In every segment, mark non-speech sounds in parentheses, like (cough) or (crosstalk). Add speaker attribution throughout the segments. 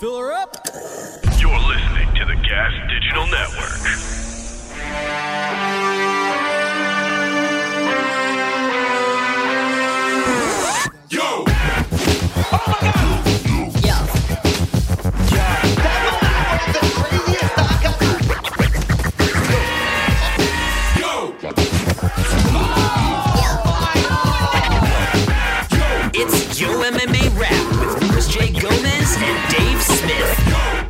Speaker 1: Fill her up.
Speaker 2: You're listening to the Gas Digital Network. Yo!
Speaker 3: Oh Yo! Smith.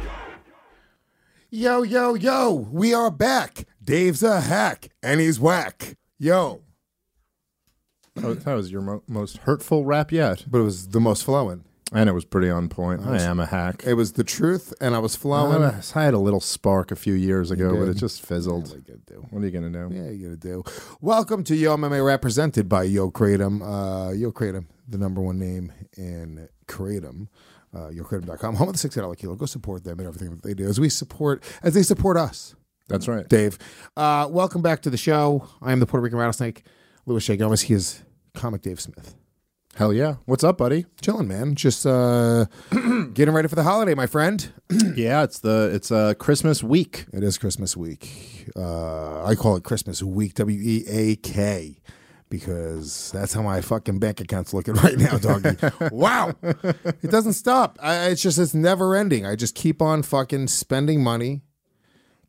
Speaker 4: Yo, yo, yo, we are back. Dave's a hack and he's whack. Yo.
Speaker 5: That was your mo- most hurtful rap yet,
Speaker 4: But it was the most flowing.
Speaker 5: and it was pretty on point. I am a hack.
Speaker 4: It was the truth and I was flowing.
Speaker 5: was- I had a little spark a few years ago, but it just fizzled.
Speaker 4: What are you gonna do?
Speaker 5: What are you gonna do?
Speaker 4: Yeah, you gotta do. Welcome to Yo MMA represented by Yo Kratom. Uh, Yo Kratom, the number one name in Kratom. Uh, YoKratom.com, home of the six dollar kilo. Go support them and everything that they do as we support as they support us.
Speaker 5: That's right.
Speaker 4: Dave. Uh, welcome back to the show. I am the Puerto Rican rattlesnake, Luis J. Gomez. He is comic Dave Smith.
Speaker 5: Hell yeah. What's up, buddy?
Speaker 4: Chilling, man. Just uh, (clears throat) getting ready for the holiday, my friend. (clears throat)
Speaker 5: yeah, it's the it's uh, Christmas week.
Speaker 4: It is Christmas week. Uh, I call it Christmas week, W E A K, because that's how my fucking bank account's looking (laughs) right now, doggy. wow. It doesn't stop. I, it's just, it's never ending. I just keep on fucking spending money,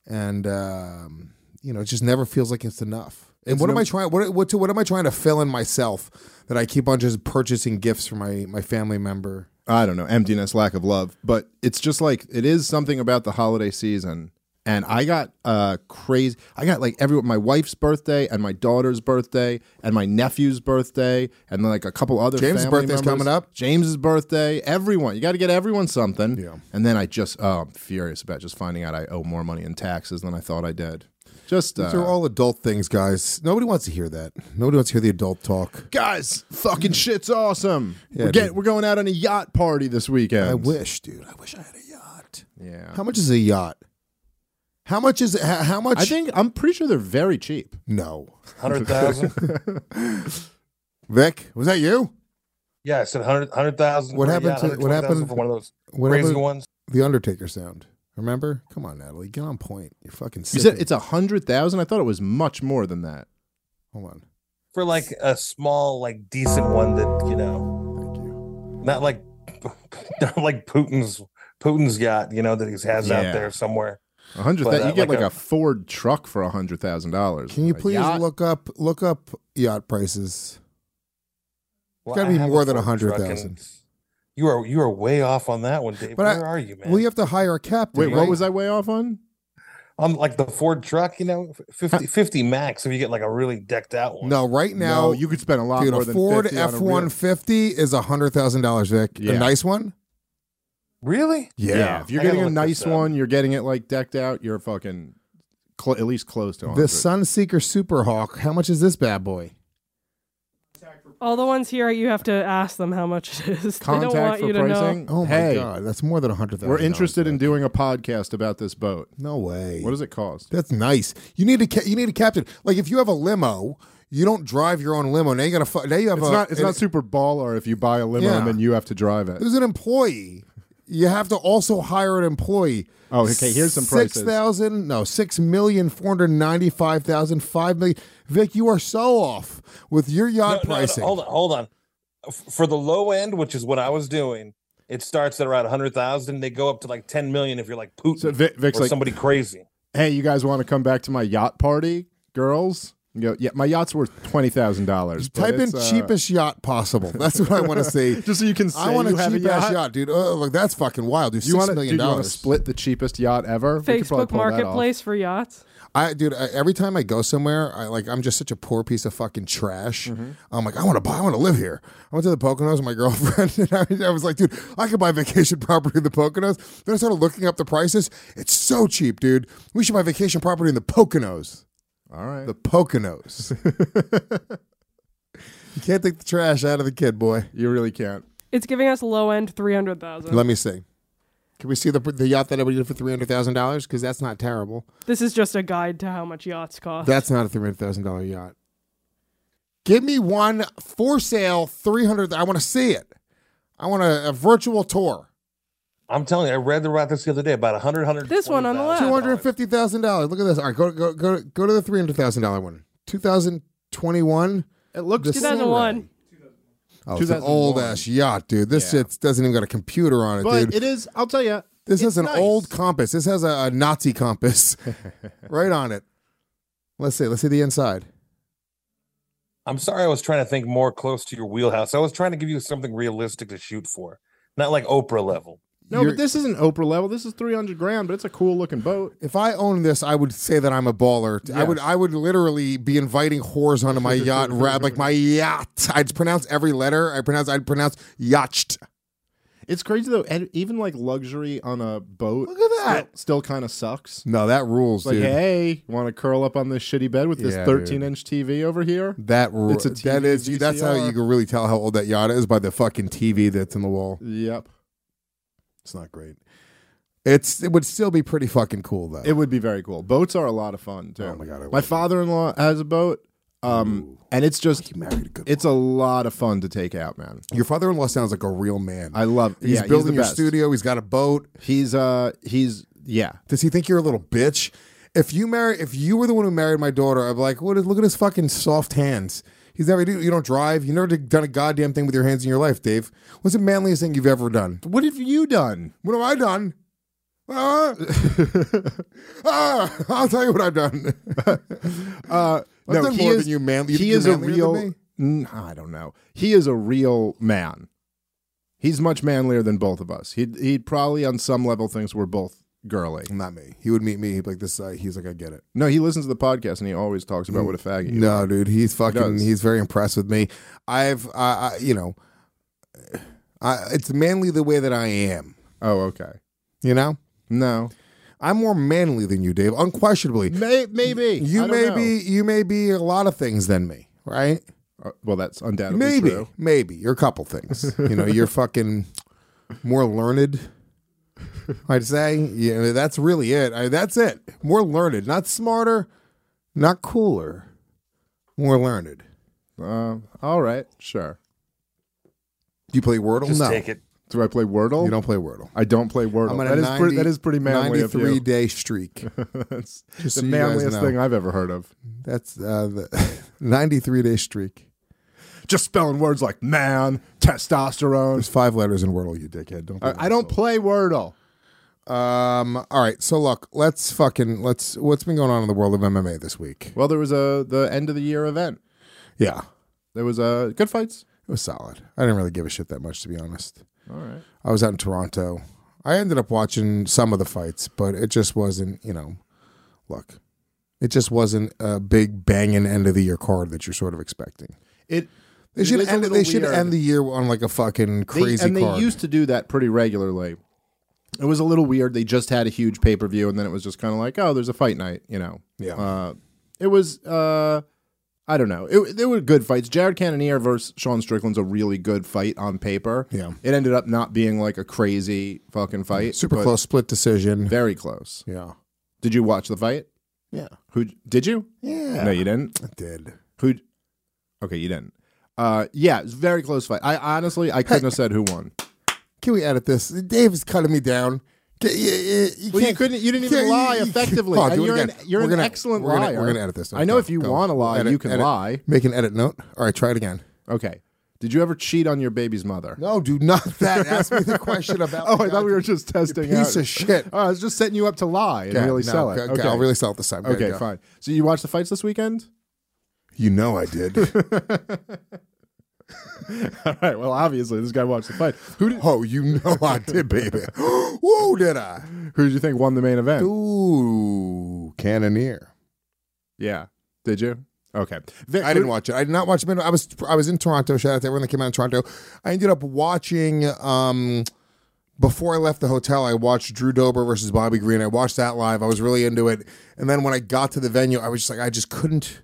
Speaker 4: and, um, you know, it just never feels like it's enough. And what am I trying? What what, to, what am I trying to fill in myself that I keep on just purchasing gifts for my my family member?
Speaker 5: I don't know, emptiness, lack of love, but it's just like it is something about the holiday season. And I got uh crazy. I got like every my wife's birthday and my daughter's birthday and my nephew's birthday and then like a couple other.
Speaker 4: James' birthday's
Speaker 5: members.
Speaker 4: coming up.
Speaker 5: James's birthday. Everyone, you got to get everyone something.
Speaker 4: Yeah.
Speaker 5: And then I just oh, I'm furious about just finding out I owe more money in taxes than I thought I did. Just uh,
Speaker 4: These are all adult things, guys. Nobody wants to hear that. Nobody wants to hear the adult talk.
Speaker 5: guys, fucking shit's awesome.
Speaker 4: Yeah,
Speaker 5: we're, get, we're going out on a yacht party this weekend.
Speaker 4: I wish, dude. I wish I had a yacht.
Speaker 5: Yeah.
Speaker 4: How much is a yacht? How much is it? How, how much?
Speaker 5: I think I'm pretty sure they're very cheap.
Speaker 4: no.
Speaker 6: Hundred thousand. (laughs)
Speaker 4: Vic, was that you?
Speaker 6: yeah, I said hundred hundred thousand.
Speaker 4: What happened to- what happened-
Speaker 6: for one of those
Speaker 4: What
Speaker 6: crazy
Speaker 4: happened-
Speaker 6: ones?
Speaker 4: The Undertaker sound. Remember? Come on, Natalie, get on point. You're fucking.
Speaker 5: You
Speaker 4: Sick
Speaker 5: said it's a hundred thousand. I thought it was much more than that.
Speaker 4: Hold on.
Speaker 6: For like a small, like decent one that you know,
Speaker 4: Thank you.
Speaker 6: not like (laughs) not like Putin's Putin's yacht, you know, that he has
Speaker 5: Yeah.
Speaker 6: out there somewhere.
Speaker 5: A hundred.
Speaker 6: But,
Speaker 5: thou-
Speaker 6: uh,
Speaker 5: you get
Speaker 6: like
Speaker 5: like a,
Speaker 6: a-
Speaker 5: Ford truck for a hundred thousand dollars.
Speaker 4: Can you please
Speaker 5: yacht?
Speaker 4: look up look up yacht prices?
Speaker 6: Well,
Speaker 4: Gotta
Speaker 6: I
Speaker 4: be
Speaker 6: have
Speaker 4: more than
Speaker 6: Ford truck
Speaker 4: 100,000.
Speaker 6: and You are you are way off on that one, Dave.
Speaker 4: But I-
Speaker 6: Where are you, man?
Speaker 4: Well, you have to hire a captain.
Speaker 5: Wait, what was I way off on?
Speaker 6: on like the Ford truck, you know, 50, 50 max if you get like a really decked out one.
Speaker 4: No, right now,
Speaker 5: no, you could spend a lot
Speaker 4: dude,
Speaker 5: more
Speaker 4: a
Speaker 5: than
Speaker 4: Ford
Speaker 5: 50 on a
Speaker 4: F
Speaker 5: real-
Speaker 4: one fifty is a hundred thousand dollars, Vic.
Speaker 5: Yeah.
Speaker 4: A nice one.
Speaker 6: Really?
Speaker 5: Yeah. if you're
Speaker 6: I
Speaker 5: getting a nice one, you're getting it like decked out. You're fucking cl- at least close to
Speaker 4: The
Speaker 5: 100.
Speaker 4: Sunseeker Superhawk. How much is this bad boy?
Speaker 7: All the ones here, you have to ask them how much it is. (laughs) they don't
Speaker 5: Contact
Speaker 7: want
Speaker 5: for
Speaker 7: you to know.
Speaker 5: pricing.
Speaker 4: Oh my
Speaker 5: hey,
Speaker 4: god, that's more than a hundred thousand.
Speaker 5: we're interested in doing a podcast about this boat.
Speaker 4: No way.
Speaker 5: What does it cost?
Speaker 4: That's nice. You need a ca- you need a captain. Like if you have a limo, you don't drive your own limo. Now you got to. Now you have
Speaker 5: It's
Speaker 4: a.
Speaker 5: not. It's
Speaker 4: an-
Speaker 5: not super baller if you buy a limo
Speaker 4: Yeah.
Speaker 5: and then you have to drive it.
Speaker 4: There's an employee. You have to also hire an employee.
Speaker 5: Oh, okay, here's some
Speaker 4: Six
Speaker 5: prices.
Speaker 4: thousand, no, six million four hundred ninety-five thousand, five million. Vic, you are so off with your
Speaker 6: No,
Speaker 4: yacht
Speaker 6: no, no,
Speaker 4: pricing.
Speaker 6: hold on, hold on. For the low end, which is what I was doing, it starts at around hundred thousand. They go up to like ten million if you're like Putin
Speaker 5: So Vic, Vic's
Speaker 6: or
Speaker 5: like,
Speaker 6: somebody crazy.
Speaker 5: hey, you guys want to come back to my yacht party, girls? You go, yeah, my yacht's worth twenty thousand dollars.
Speaker 4: Type in cheapest yacht possible. That's what I want to see.
Speaker 5: just so you can say
Speaker 4: I want a
Speaker 5: you have
Speaker 4: cheap
Speaker 5: a
Speaker 4: ass
Speaker 5: yacht.
Speaker 4: yacht, dude. Oh, look, that's fucking wild, dude.
Speaker 5: You
Speaker 4: Six
Speaker 5: want to
Speaker 4: million
Speaker 5: want to
Speaker 4: dollars.
Speaker 5: split the cheapest yacht ever? We
Speaker 7: Facebook
Speaker 5: pull that off.
Speaker 7: Marketplace for yachts.
Speaker 4: I, dude, I, every time I go somewhere, I like I'm just such a poor piece of fucking trash.
Speaker 5: Mm-hmm.
Speaker 4: I'm like, I want to buy, I want to live here. I went to the Poconos with my (laughs) girlfriend, and I, I was like, dude, I could buy vacation property in the Poconos. Then I started looking up the prices. It's so cheap, dude. We should buy vacation property in the Poconos.
Speaker 5: All right.
Speaker 4: The Poconos. (laughs) you can't take the trash out of the kid, boy.
Speaker 5: you really can't.
Speaker 7: It's giving us low end three hundred thousand.
Speaker 4: Let me see. Can we see the the yacht that I would get for three hundred thousand dollars? Because that's not terrible.
Speaker 7: This is just a guide to how much yachts cost.
Speaker 4: That's not a three hundred thousand dollar yacht. Give me one for sale, three hundred. I want to see it. I want a, a virtual tour.
Speaker 6: I'm telling you, I read about this the other day. About 100, 100.
Speaker 7: This one on the left.
Speaker 4: Two hundred fifty thousand dollars. Look at this. All right, go go go go to the three hundred thousand dollar one. Two thousand twenty one.
Speaker 5: It looks
Speaker 7: 2001.
Speaker 4: Oh, it's an old ass yacht, dude. This
Speaker 5: Yeah.
Speaker 4: shit doesn't even got a computer on it,
Speaker 5: but
Speaker 4: dude.
Speaker 5: it is. I'll tell you,
Speaker 4: this
Speaker 5: it's
Speaker 4: has an
Speaker 5: nice.
Speaker 4: old compass. This has a, a Nazi compass (laughs) right on it. Let's see. Let's see the inside.
Speaker 6: I'm sorry, I was trying to think more close to your wheelhouse. I was trying to give you something realistic to shoot for, not like Oprah level.
Speaker 5: No, but this isn't Oprah level. This is three hundred grand, but it's a cool looking boat.
Speaker 4: If I owned this, I would say that I'm a baller. I would I would literally be inviting whores onto my yacht, (laughs) like my yacht. I'd pronounce every letter. I pronounce I'd pronounce yacht.
Speaker 5: It's crazy though. And even like luxury on a boat,
Speaker 4: Look at that.
Speaker 5: still, still kind of sucks.
Speaker 4: No, that rules,
Speaker 5: Like,
Speaker 4: dude.
Speaker 5: hey, want to curl up on this shitty bed with this
Speaker 4: Yeah,
Speaker 5: 13 inch TV over here?
Speaker 4: That ru-
Speaker 5: It's a TV
Speaker 4: is that's how you can really tell how old that yacht is by the fucking TV that's in the wall.
Speaker 5: Yep.
Speaker 4: It's not great. It's it would still be pretty fucking cool though.
Speaker 5: It would be very cool. Boats are a lot of fun too.
Speaker 4: Oh my God, I
Speaker 5: My
Speaker 4: love
Speaker 5: father in law has a boat, um, and it's just
Speaker 4: married a good.
Speaker 5: it's a lot of fun to take out, man.
Speaker 4: Your father-in-law sounds like a real man.
Speaker 5: I love.
Speaker 4: he's
Speaker 5: yeah,
Speaker 4: building
Speaker 5: the
Speaker 4: your
Speaker 5: best.
Speaker 4: studio. He's got a boat.
Speaker 5: He's uh he's yeah.
Speaker 4: Does he think you're a little bitch? If you marry, if you were the one who married my daughter, I'd be like, what? Is, look at his fucking soft hands. He's never. You don't drive. You never done a goddamn thing with your hands in your life, Dave. What's the manliest thing you've ever done?
Speaker 5: What have you done?
Speaker 4: What have I done? Ah, Ah, (laughs) I'll tell you what I've done. (laughs)
Speaker 5: Uh,
Speaker 4: I've
Speaker 5: no,
Speaker 4: done
Speaker 5: he
Speaker 4: more
Speaker 5: is,
Speaker 4: than you.
Speaker 5: He is a real. I don't know. He is a real man. He's much manlier than both of us. He'd he'd probably on some level thinks we're both girly.
Speaker 4: Not me. He would meet me. He'd be like this. Uh, he's like, I get it.
Speaker 5: No, he listens to the podcast and he always talks about what a faggot.
Speaker 4: No, dude, he's fucking.
Speaker 5: does.
Speaker 4: he's very impressed with me. I've, I, I you know, I, it's manly the way that I am.
Speaker 5: Oh, okay.
Speaker 4: You know,
Speaker 5: No,
Speaker 4: I'm more manly than you, Dave. Unquestionably,
Speaker 5: May, maybe
Speaker 4: you
Speaker 5: I don't
Speaker 4: may
Speaker 5: know.
Speaker 4: be. You may be a lot of things than me, right?
Speaker 5: Uh, well, that's undoubtedly
Speaker 4: Maybe,
Speaker 5: true.
Speaker 4: maybe you're a couple things. (laughs) you know, you're fucking more learned. I'd say, yeah, that's really it. I, that's it. More learned, not smarter, not cooler. More learned.
Speaker 5: Uh, all right, sure.
Speaker 4: Do you play Wordle?
Speaker 6: Just
Speaker 4: no,
Speaker 6: take it.
Speaker 5: Do I play Wordle?
Speaker 4: you don't play Wordle.
Speaker 5: I don't play Wordle.
Speaker 4: I'm on a
Speaker 5: That is
Speaker 4: 90
Speaker 5: pretty. That is pretty manly of
Speaker 4: 93
Speaker 5: you. (laughs)
Speaker 4: day streak.
Speaker 5: That's
Speaker 4: Just
Speaker 5: the
Speaker 4: so
Speaker 5: manliest thing I've ever heard of.
Speaker 4: That's uh, the (laughs) 93 day streak.
Speaker 5: Just spelling words like man, testosterone.
Speaker 4: There's five letters in Wordle, you dickhead. Don't.
Speaker 5: I, I don't play Wordle.
Speaker 4: Um. All right. So look, let's fucking let's. What's been going on in the world of MMA this week?
Speaker 5: Well, there was a the end of the year event.
Speaker 4: Yeah,
Speaker 5: There was a good fights.
Speaker 4: it was solid. I didn't really give a shit that much, to be honest.
Speaker 5: All right.
Speaker 4: I was out in Toronto. I ended up watching some of the fights, but it just wasn't. You know, look, it just wasn't a big banging end of the year card that you're sort of expecting.
Speaker 5: It
Speaker 4: They should end. They should
Speaker 5: weird.
Speaker 4: end the year on like a fucking
Speaker 5: They-
Speaker 4: crazy
Speaker 5: and they used to do that pretty regularly. It was a little weird. They just had a huge pay per view, and then it was just kind of like, oh, there's a fight night, you know.
Speaker 4: Yeah.
Speaker 5: Uh, it was. Uh, I don't know. It, they were good fights. Jared Cannonier versus Sean Strickland's a really good fight on paper.
Speaker 4: Yeah.
Speaker 5: It ended up not being like a crazy fucking fight.
Speaker 4: Super close split decision.
Speaker 5: Very close.
Speaker 4: Yeah.
Speaker 5: Did you watch the fight?
Speaker 4: Yeah.
Speaker 5: Who did you?
Speaker 4: Yeah.
Speaker 5: No, you didn't.
Speaker 4: I did.
Speaker 5: Who? Okay, you didn't. Uh, yeah, it's very close fight. I honestly, I couldn't have said who won.
Speaker 4: Can we edit this? Dave is cutting me down. You- you- you
Speaker 5: Well, you couldn't. You didn't even lie effectively.
Speaker 4: Oh, it
Speaker 5: you're an, you're an
Speaker 4: gonna-
Speaker 5: excellent
Speaker 4: we're gonna-
Speaker 5: liar.
Speaker 4: we're gonna edit this.
Speaker 5: I know
Speaker 4: Go,
Speaker 5: if you want to lie,
Speaker 4: Edit,
Speaker 5: you can
Speaker 4: edit.
Speaker 5: lie.
Speaker 4: Make an edit note. All right, try it again.
Speaker 5: Okay. Did you ever cheat on your baby's mother?
Speaker 4: No, do not that. Ask me the question (laughs) about.
Speaker 5: Oh, I thought we were just testing
Speaker 4: piece
Speaker 5: out.
Speaker 4: of shit.
Speaker 5: Oh, I was just setting you up to lie and
Speaker 4: Okay,
Speaker 5: really
Speaker 4: no,
Speaker 5: sell it.
Speaker 4: okay,
Speaker 5: Okay,
Speaker 4: I'll really sell it this time. Okay,
Speaker 5: Okay, fine. So you watched the fights this weekend?
Speaker 4: You know I did. (laughs)
Speaker 5: All right. Well, obviously this guy watched the fight. Who did?
Speaker 4: oh, you know I did, baby. (laughs) Who did I?
Speaker 5: Who did you think won the main event?
Speaker 4: Ooh, Cannonier.
Speaker 5: Yeah. Did you? Okay. Vic,
Speaker 4: I didn't watch it. I did not watch it. I was I was in Toronto. Shout out to everyone that came out in Toronto. I ended up watching um before I left the hotel, I watched Drew Dober versus Bobby Green. I watched that live. I was really into it. And then when I got to the venue, I was just like, I just couldn't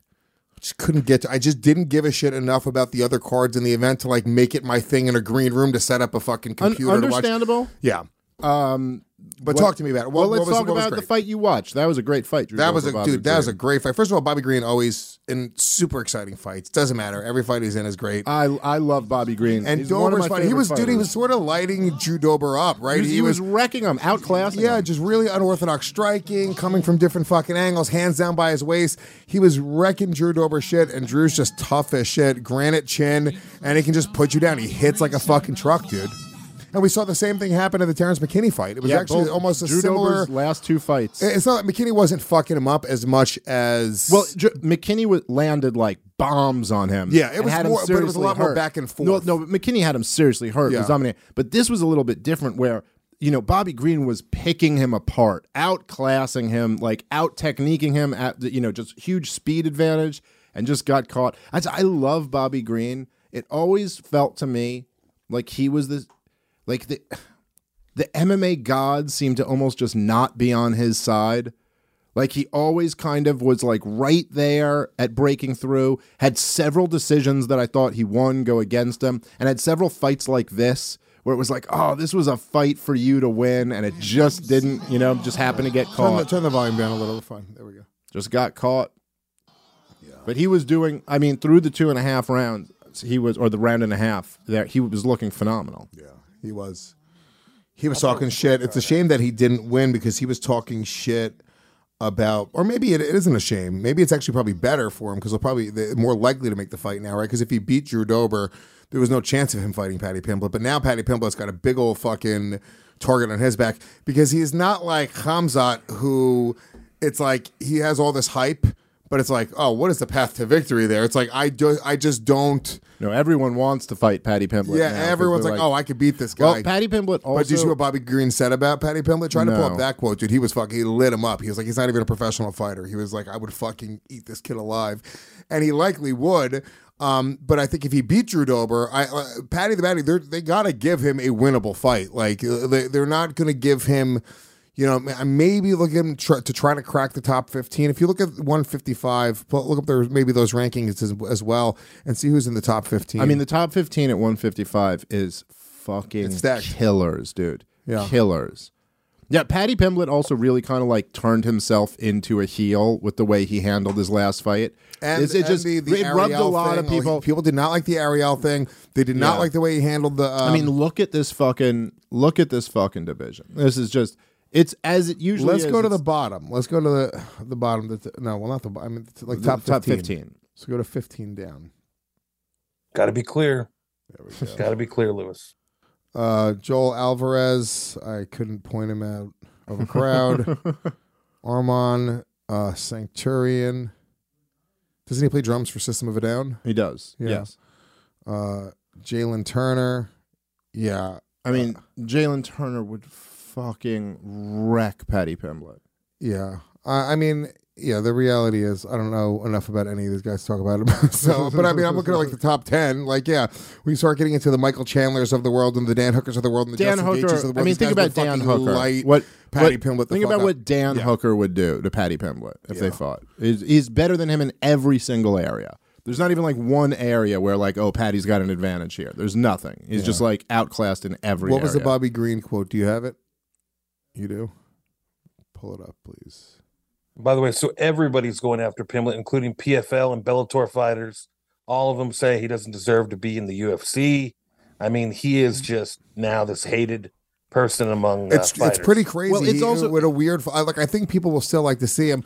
Speaker 4: just couldn't get to I just didn't give a shit enough about the other cards in the event to like make it my thing in a green room to set up a fucking
Speaker 5: Un-
Speaker 4: computer to watch.
Speaker 5: understandable.
Speaker 4: Yeah.
Speaker 5: Um,
Speaker 4: But
Speaker 5: What-
Speaker 4: talk to me about it. What,
Speaker 5: well, let's
Speaker 4: what was,
Speaker 5: talk about the fight you watched. That was a great fight. Drew
Speaker 4: That was a
Speaker 5: Bobby
Speaker 4: dude. That was a great fight. First of all, Bobby Green always in super exciting fights. Doesn't matter. Every fight he's in is great.
Speaker 5: I I love Bobby Green.
Speaker 4: and
Speaker 5: He's
Speaker 4: Dober's fighting. He was dude. He was sort of lighting Drew Dober up, right?
Speaker 5: He was, he was wrecking him, outclassing
Speaker 4: Yeah,
Speaker 5: him.
Speaker 4: just really unorthodox striking, coming from different fucking angles, hands down by his waist. He was wrecking Drew Dober shit, and Drew's just tough as shit, granite chin, and he can just put you down. He hits like a fucking truck, dude. And we saw the same thing happen in the Terrence McKinney fight. It was
Speaker 5: Yeah,
Speaker 4: actually almost a
Speaker 5: Drew
Speaker 4: similar.
Speaker 5: Dober's last two fights.
Speaker 4: It's not like McKinney wasn't fucking him up as much as
Speaker 5: Well, J- McKinney landed like bombs on him.
Speaker 4: Yeah, it was more- but it was a lot more back and forth.
Speaker 5: no, but McKinney had him seriously hurt.
Speaker 4: Yeah.
Speaker 5: Was dominating. But this was a little bit different, where you know Bobby Green was picking him apart, outclassing him, like out techniquing him at the, you know just huge speed advantage, and just got caught. I, I love Bobby Green. It always felt to me like he was the like the the MMA gods seemed to almost just not be on his side. Like he always kind of was like right there at breaking through, had several decisions that I thought he won go against him, and had several fights like this where it was like, oh, this was a fight for you to win, and it just didn't, you know, just happened to get
Speaker 4: Turn the,
Speaker 5: caught.
Speaker 4: turn the volume down a little. Fine. There we go.
Speaker 5: Just got caught. Yeah. But he was doing, I mean, through the two and a half rounds, he was, or the round and a half, there he was looking phenomenal.
Speaker 4: Yeah, he was. He was talking shit. It's a shame that he didn't win because he was talking shit about, or maybe it, it isn't a shame. Maybe it's actually probably better for him because he'll probably they're more likely to make the fight now, right? Because if he beat Drew Dober, there was no chance of him fighting Paddy Pimblett. But now Paddy Pimblett's got a big old fucking target on his back because he's not like Hamzat, who it's like he has all this hype, but it's like, oh, what is the path to victory there? It's like I do, I just don't.
Speaker 5: No, everyone wants to fight Paddy Pimblett.
Speaker 4: Yeah,
Speaker 5: now
Speaker 4: everyone's
Speaker 5: they're
Speaker 4: like, oh, I could beat this guy.
Speaker 5: Well, Paddy Pimblett also.
Speaker 4: But did you see what Bobby Green said about Paddy Pimblett? Try to pull up that quote, dude. He was fucking, he lit him up. He was like, he's not even a professional fighter. He was like, I would fucking eat this kid alive. And he likely would. Um, but I think if he beat Drew Dober, I, uh, Paddy the they're, they got to give him a winnable fight. Like, uh, they, they're not going to give him, you know, ma- maybe look at him try, to try to crack the top 15. If you look at 155, look up there, maybe those rankings as, as well and see who's in the top 15.
Speaker 5: I mean, the top 15 at 155 is fucking killers, dude.
Speaker 4: Yeah.
Speaker 5: Killers. Yeah, Paddy Pimblett also really kind of like turned himself into a heel with the way he handled his last fight.
Speaker 4: And,
Speaker 5: it
Speaker 4: and
Speaker 5: just
Speaker 4: the, the
Speaker 5: it rubbed a lot of
Speaker 4: thing, oh,
Speaker 5: people.
Speaker 4: People did not like the Ariel thing. They did not like the way he handled the. Um,
Speaker 5: I mean, look at this fucking look at this fucking division. This is just it's as it usually.
Speaker 4: let's
Speaker 5: is.
Speaker 4: go to the bottom. Let's go to the the bottom. The, no, well, not the. bo- I mean, like
Speaker 5: the
Speaker 4: top 15.
Speaker 5: top 15.
Speaker 4: So go to fifteen down.
Speaker 6: Got to be clear.
Speaker 4: There we go. (laughs)
Speaker 6: Got to be clear, Luis.
Speaker 4: uh, Joel Alvarez. I couldn't point him out of a crowd. (laughs) Armon uh, Sancturian. Doesn't he play drums for System of a Down?
Speaker 5: He does.
Speaker 4: Yeah.
Speaker 5: Yes.
Speaker 4: Uh, Jalen Turner. Yeah,
Speaker 5: I mean, Jalen Turner would fucking wreck Paddy Pimblett.
Speaker 4: Yeah. I I mean, yeah, the reality is I don't know enough about any of these guys to talk about them. (laughs) so, but I mean, I'm looking at like the top 10. Like, yeah, we start getting into the Michael Chandlers of the world and the Dan Hookers of the world and the
Speaker 5: Dan
Speaker 4: Justin Gaethjes of the
Speaker 5: Hooker.
Speaker 4: world.
Speaker 5: I mean,
Speaker 4: These
Speaker 5: think about Dan Hooker.
Speaker 4: Light
Speaker 5: what
Speaker 4: Paddy
Speaker 5: what-
Speaker 4: Pimblett
Speaker 5: Think about
Speaker 4: up.
Speaker 5: what Dan
Speaker 4: Yeah.
Speaker 5: Hooker would do to Paddy Pimblett if they fought. He's, he's better than him in every single area. There's not even like one area where like, oh, Paddy's got an advantage here. There's nothing. He's just like outclassed in every.
Speaker 4: What was the. Bobby Green quote? Do you have it? You do? Pull it up, please.
Speaker 6: By the way, so everybody's going after Pimblett, including PFL and Bellator fighters. All of them say he doesn't deserve to be in the UFC. I mean, he is just now this hated person among uh,
Speaker 4: It's it's pretty crazy.
Speaker 5: Well, it's
Speaker 4: He-
Speaker 5: also-
Speaker 4: with a weird. Like I think people will still like to see him.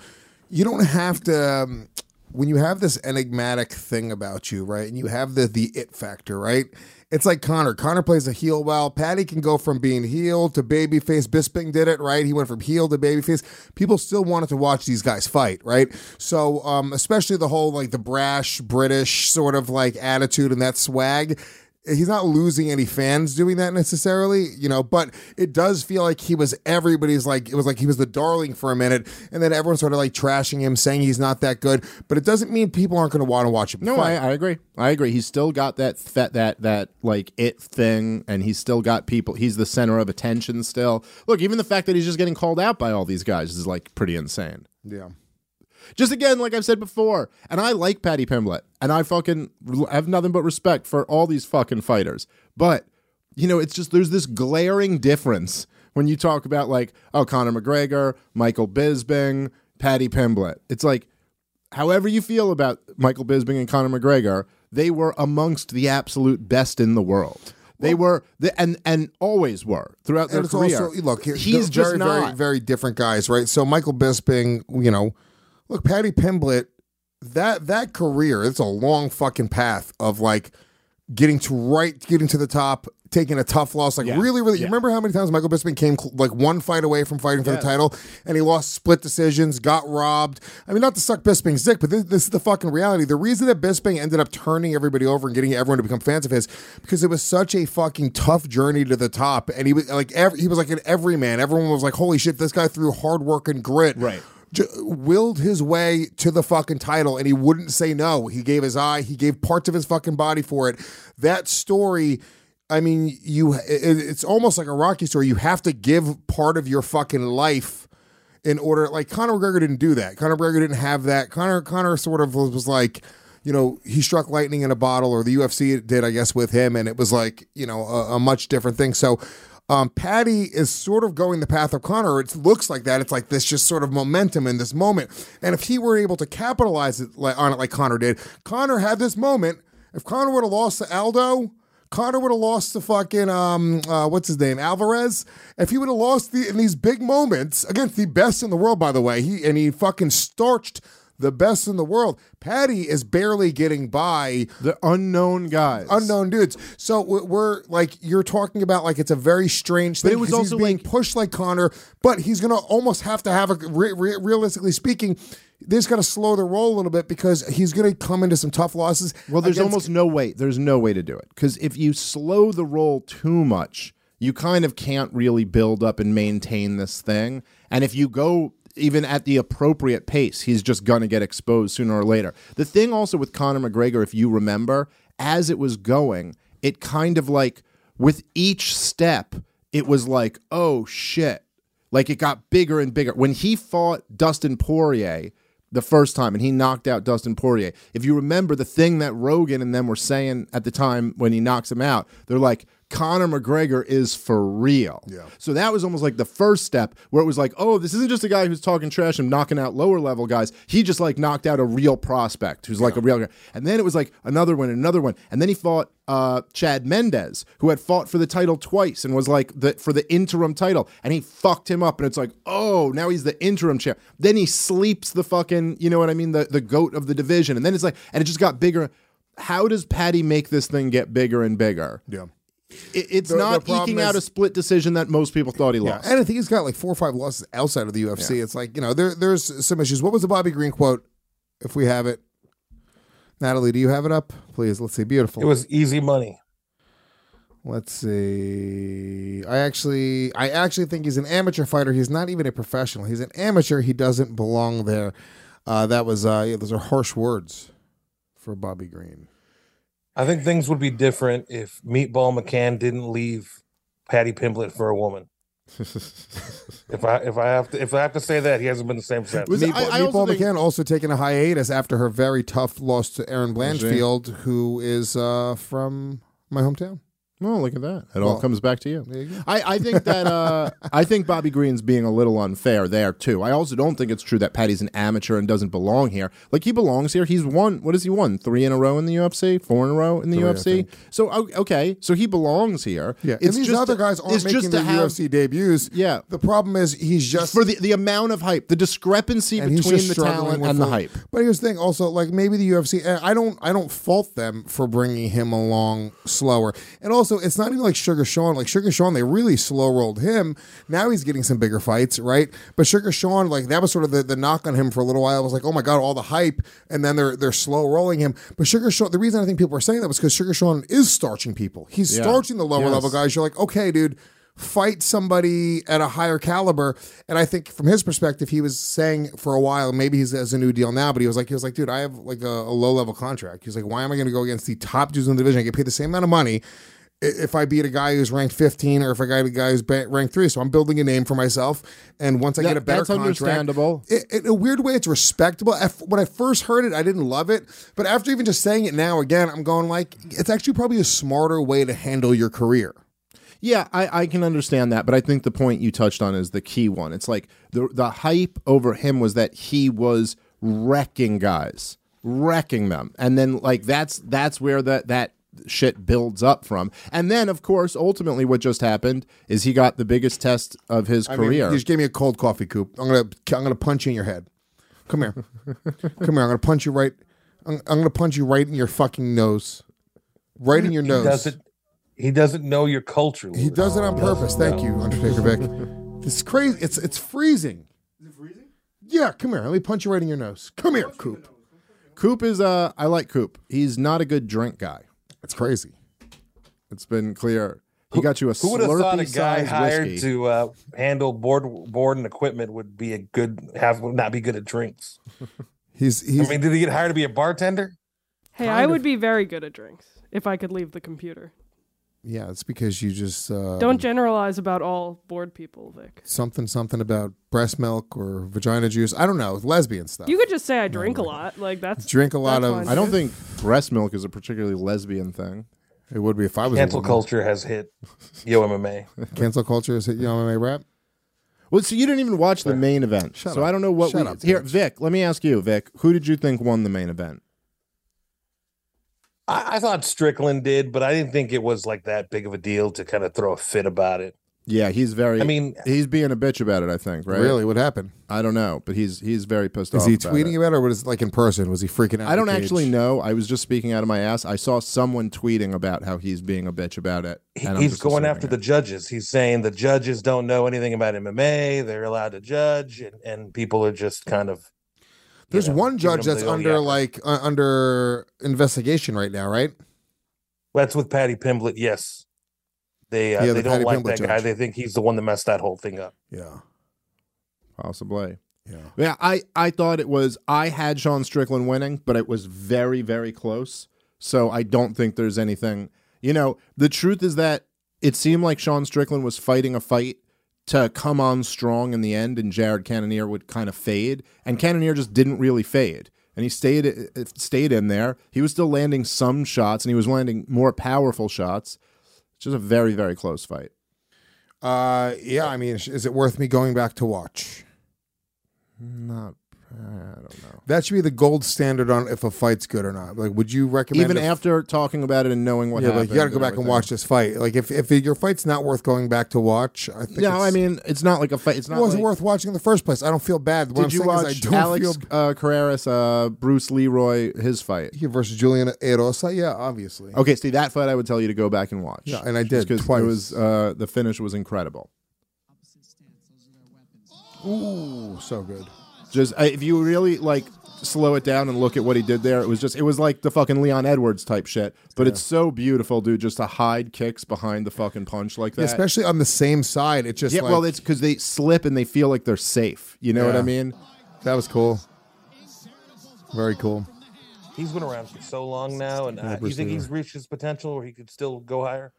Speaker 4: You don't have to. Um, when you have this enigmatic thing about you, right, and you have the the it factor, right? It's like Conor. Conor plays a heel well. Paddy can go from being heel to babyface. Bisping did it, right? He went from heel to babyface. People still wanted to watch these guys fight, right? So, um, especially the whole like the brash British sort of like attitude and that swag he's not losing any fans doing that necessarily, you know, but it does feel like he was everybody's like it was like he was the darling for a minute and then everyone started like trashing him saying he's not that good, but it doesn't mean people aren't going to want to watch him.
Speaker 5: No. I, I agree. I agree. He's still got that that that that like it thing, and he's still got people. He's the center of attention still. Look, even the fact that he's just getting called out by all these guys is like pretty insane.
Speaker 4: yeah.
Speaker 5: Just again, like I've said before, and I like Paddy Pimblett, and I fucking have nothing but respect for all these fucking fighters. But you know, it's just there's this glaring difference when you talk about like oh Conor McGregor, Michael Bisping, Paddy Pimblett. It's like however you feel about Michael Bisping and Conor McGregor, they were amongst the absolute best in the world. They were, the, and and always were throughout their
Speaker 4: and it's
Speaker 5: career.
Speaker 4: also look,
Speaker 5: he's just
Speaker 4: very,
Speaker 5: not.
Speaker 4: very, very different guys, right? So Michael Bisping, you know, look, Paddy Pimblett, that that career, it's a long fucking path of like getting to right, getting to the top, taking a tough loss, like
Speaker 5: Yeah.
Speaker 4: really, really. You
Speaker 5: Yeah.
Speaker 4: remember how many times Michael Bisping came cl- like one fight away from fighting for the title, and he lost split decisions, got robbed. I mean, not to suck Bisping's dick, but this, this is the fucking reality. The reason that Bisping ended up turning everybody over and getting everyone to become fans of his, because it was such a fucking tough journey to the top, and he was like, every, he was like an everyman. Everyone was like, holy shit, this guy threw hard work and grit,
Speaker 5: Right.
Speaker 4: J- willed his way to the fucking title and he wouldn't say no. He gave his eye, he gave parts of his fucking body for it. That story, I mean, you it, it's almost like a Rocky story. You have to give part of your fucking life in order like Conor McGregor didn't do that. Conor McGregor didn't have that. Conor Conor sort of was, was like you know, he struck lightning in a bottle, or the UFC did, I guess, with him, and it was like, you know, a, a much different thing. So, um, Paddy is sort of going the path of Conor. It looks like that. It's like this just sort of momentum in this moment. And if he were able to capitalize it, like, on it like Conor did, Conor had this moment. If Conor would have lost to Aldo, Conor would have lost to fucking um uh, what's his name Alvarez. If he would have lost the, in these big moments against the best in the world, by the way, he and he fucking starched the best in the world. Paddy is barely getting by
Speaker 5: the unknown guys.
Speaker 4: unknown dudes. So we're, like you're talking about like it's a very strange thing.
Speaker 5: But it was also
Speaker 4: being
Speaker 5: like-
Speaker 4: pushed like Conor, but he's gonna almost have to have a re- re- realistically speaking. This got to slow the roll a little bit because he's going to come into some tough losses.
Speaker 5: Well, there's
Speaker 4: against-
Speaker 5: almost no way. There's no way to do it because if you slow the roll too much, you kind of can't really build up and maintain this thing. And if you go even at the appropriate pace, he's just gonna get exposed sooner or later. The thing also with Conor McGregor, if you remember, as it was going, it kind of like with each step, it was like, oh shit. Like it got bigger and bigger. When he fought Dustin Poirier, the first time and he knocked out Dustin Poirier. If you remember the thing that Rogan and them were saying at the time when he knocks him out, they're like, Conor McGregor is for real. Yeah. So that was almost like the first step where it was like, oh, this isn't just a guy who's talking trash and knocking out lower level guys. He just like knocked out a real prospect who's like a real guy. And then it was like another one, another one. And then he fought uh, Chad Mendes, who had fought for the title twice and was like the for the interim title, and he fucked him up. And it's like, oh, now he's the interim champ. Then he sleeps the fucking, you know what I mean, the the goat of the division. And then it's like, and it just got bigger. How does Paddy make this thing get bigger and bigger?
Speaker 4: Yeah.
Speaker 5: It, it's
Speaker 4: The- the
Speaker 5: not
Speaker 4: problem
Speaker 5: eking out a split decision that most people thought he
Speaker 4: Yeah,
Speaker 5: lost.
Speaker 4: and I think he's got like four or five losses outside of the UFC. It's like you know there there's some issues. What was the Bobby Green quote? If we have it, Natalie, do you have it up? Please, let's see. Beautiful.
Speaker 6: It was easy money.
Speaker 4: Let's see. I actually, I actually think he's an amateur fighter. He's not even a professional. He's an amateur. He doesn't belong there. Uh, that was, uh, yeah, those are harsh words for Bobby Green.
Speaker 6: I think things would be different if Meatball McCann didn't leave Paddy Pimblett for a woman. (laughs) if I if I have to if I have to say that, he hasn't been the same since.
Speaker 5: Was-
Speaker 4: Meatball,
Speaker 5: I- I also
Speaker 4: Meatball
Speaker 5: think-
Speaker 4: McCann also taking a hiatus after her very tough loss to Erin Blanchfield, who is uh, from my hometown.
Speaker 5: Oh, look at that. It
Speaker 4: Well,
Speaker 5: all comes back to you.
Speaker 4: you.
Speaker 5: I, I think that uh, (laughs) I think Bobby Green's being a little unfair there too. I also don't think it's true that Paddy's an amateur and doesn't belong here. Like he belongs here. He's won what has he won? Three in a row in the UFC, four in a row in the
Speaker 4: Three,
Speaker 5: UFC. So okay, so he belongs here.
Speaker 4: Yeah,
Speaker 5: it's
Speaker 4: and these
Speaker 5: just
Speaker 4: other guys aren't making their
Speaker 5: have,
Speaker 4: UFC debuts.
Speaker 5: Yeah.
Speaker 4: the problem is he's just
Speaker 5: for the, the amount of hype, the discrepancy between the talent and the hype.
Speaker 4: But here's the thing, also, like maybe the UFC, I don't, I don't fault them for bringing him along slower. And also, it's not even like Sugar Sean. Like Sugar Sean, they really slow rolled him. Now he's getting some bigger fights, right? But Sugar Sean, like that was sort of the, the knock on him for a little while. It was like, oh my god, all the hype, and then they're they're slow rolling him. But Sugar Sean, the reason I think people are saying that was because Sugar Sean is starching people. He's
Speaker 5: Yeah.
Speaker 4: starching the lower
Speaker 5: Yes.
Speaker 4: level guys. You're like, okay, dude fight somebody at a higher caliber. And I think from his perspective, he was saying for a while, maybe he's as a new deal now, but he was like, he was like, dude, I have like a, a low level contract. He's like, why am I going to go against the top dudes in the division? I get paid the same amount of money if I beat a guy who's ranked 15 or if I got a guy who's ranked three. So I'm building a name for myself. And once I
Speaker 5: That-
Speaker 4: get a better
Speaker 5: that's
Speaker 4: contract,
Speaker 5: understandable.
Speaker 4: it, in a weird way, it's respectable. When I first heard it, I didn't love it, but after even just saying it now again, I'm going like, it's actually probably a smarter way to handle your career.
Speaker 5: Yeah, I, I can understand that, but I think the point you touched on is the key one. It's like the the hype over him was that he was wrecking guys, wrecking them, and then like that's that's where that that shit builds up from. And then, of course, ultimately, what just happened is he got the biggest test of his
Speaker 4: I mean,
Speaker 5: career.
Speaker 4: you just gave me a cold coffee, Coop. I'm gonna I'm gonna punch you in your head. Come here, come here. I'm gonna punch you right. I'm, I'm gonna punch you right in your fucking nose, right in your
Speaker 6: He
Speaker 4: nose.
Speaker 6: doesn't. He doesn't know your culture.
Speaker 4: He does it on purpose. Thank you, Undertaker Vic. This is crazy. It's it's freezing. Is it freezing? Yeah. Come here. Let me punch you right in your nose. Come here, Coop.
Speaker 5: Coop is uh, I like Coop. He's not a good drink guy.
Speaker 4: It's crazy.
Speaker 5: It's been clear. He got you a
Speaker 6: Who would have thought a guy hired
Speaker 5: whiskey.
Speaker 6: to uh, handle board board and equipment would be a good have would not be good at drinks?
Speaker 4: He's (laughs) he's.
Speaker 6: I mean, did he get hired to be a bartender?
Speaker 7: Hey, I would be very good at drinks if I could leave the computer.
Speaker 4: Yeah, it's because you just uh,
Speaker 7: Don't generalize about all bored people, Vic.
Speaker 4: something something about breast milk or vagina juice. I don't know lesbian stuff.
Speaker 7: You could just say I drink a lot. Like that's
Speaker 4: Drink a lot of-
Speaker 5: I don't
Speaker 7: too.
Speaker 5: think breast milk is a particularly lesbian thing.
Speaker 4: it would be if I was a
Speaker 6: Cancel
Speaker 4: woman.
Speaker 6: culture has hit Yo MMA. (laughs)
Speaker 4: Cancel culture has hit Yo MMA rap?
Speaker 5: Well, so you didn't even watch the main event,
Speaker 4: Shut
Speaker 5: so
Speaker 4: up.
Speaker 5: I don't know what
Speaker 4: Shut
Speaker 5: we
Speaker 4: up,
Speaker 5: here.
Speaker 4: bitch.
Speaker 5: Vic, let me ask you, Vic, who did you think won the main event?
Speaker 6: I, I thought Strickland did, but I didn't think it was like that big of a deal to kind of throw a fit about it.
Speaker 5: Yeah, he's very.
Speaker 6: I mean- uh
Speaker 5: he's being a bitch about it. I think, right?
Speaker 4: Really? What happened?
Speaker 5: I don't know, but he's he's very pissed off.
Speaker 4: Is
Speaker 5: off.
Speaker 4: he
Speaker 5: about
Speaker 4: tweeting
Speaker 5: it.
Speaker 4: about it, or was it like in person? Was he freaking out?
Speaker 5: I
Speaker 4: in
Speaker 5: don't
Speaker 4: the cage?
Speaker 5: actually know. I was just speaking out of my ass. I saw someone tweeting about how he's being a bitch about it.
Speaker 6: He-
Speaker 5: and I'm
Speaker 6: he's
Speaker 5: just
Speaker 6: going
Speaker 5: assuming
Speaker 6: after the judges. He's saying the judges don't know anything about MMA. They're allowed to judge, and, and people are just kind of. You
Speaker 4: There's
Speaker 6: know,
Speaker 4: one judge that's under
Speaker 6: yakka.
Speaker 4: like uh, under investigation right now, right?
Speaker 6: That's with Paddy Pimblett. Yes, they uh,
Speaker 4: Yeah,
Speaker 6: they
Speaker 4: the
Speaker 6: don't
Speaker 4: Paddy
Speaker 6: like
Speaker 4: Pimblett
Speaker 6: that guy. They think he's the one that messed that whole thing up.
Speaker 4: Yeah,
Speaker 5: possibly.
Speaker 4: yeah.
Speaker 5: Yeah, I, I thought it was I had Sean Strickland winning, but it was very, very close. So I don't think there's anything you know, the truth is that it seemed like Sean Strickland was fighting a fight to come on strong in the end and Jared Cannonier would kind of fade. And Cannonier just didn't really fade. And he stayed stayed in there. He was still landing some shots and he was landing more powerful shots. It's just a very, very close fight.
Speaker 4: Uh, yeah. I mean, is it worth me going back to watch?
Speaker 5: Not I don't know.
Speaker 4: That should be the gold standard on if a fight's good or not. Like, would you recommend
Speaker 5: Even after talking about it and knowing what
Speaker 4: Yeah,
Speaker 5: happened.
Speaker 4: like you got to go back and watch this fight. Like, if if your fight's not worth going back to watch, I think
Speaker 5: No,
Speaker 4: it's-
Speaker 5: I mean it's not like a fight. It's
Speaker 4: it wasn't
Speaker 5: like,
Speaker 4: worth watching in the first place. I don't feel bad. What
Speaker 5: Did
Speaker 4: I'm
Speaker 5: you watch Alex
Speaker 4: feel
Speaker 5: uh, Caceres, uh, Bruce Leroy, his fight?
Speaker 4: He versus Julian Erosa? Yeah, obviously.
Speaker 5: Okay, see that fight, I would tell you to go back and watch.
Speaker 4: Yeah, and I did
Speaker 5: 'cause
Speaker 4: twice.
Speaker 5: It was uh, the finish was incredible.
Speaker 4: Ooh, so good.
Speaker 5: Just if you really like slow it down and look at what he did there, it was just it was like the fucking Leon Edwards type shit. But it's so beautiful, dude, just to hide kicks behind the fucking punch like that.
Speaker 4: Especially on the same side. it's just
Speaker 5: yeah,
Speaker 4: like,
Speaker 5: well, it's because they slip and they feel like they're safe. You know what I mean?
Speaker 4: that was cool. Very cool.
Speaker 6: He's been around for so long now, and uh, you
Speaker 4: Bruce
Speaker 6: think
Speaker 4: Lee.
Speaker 6: he's reached his potential, or he could still go higher?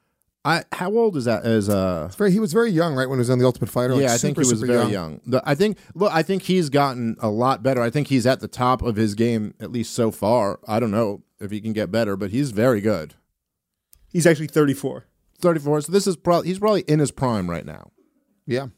Speaker 5: I how old is that? Is uh
Speaker 4: Very, he was very young, right, when he was on the Ultimate Fighter. Like,
Speaker 5: yeah, I think he was
Speaker 4: super
Speaker 5: very young. The, I think look, I think he's gotten a lot better. I think he's at the top of his game at least so far. I don't know if he can get better, but he's very good.
Speaker 1: He's actually 34.
Speaker 5: 34. So this is probably he's probably in his prime right now.
Speaker 4: Yeah.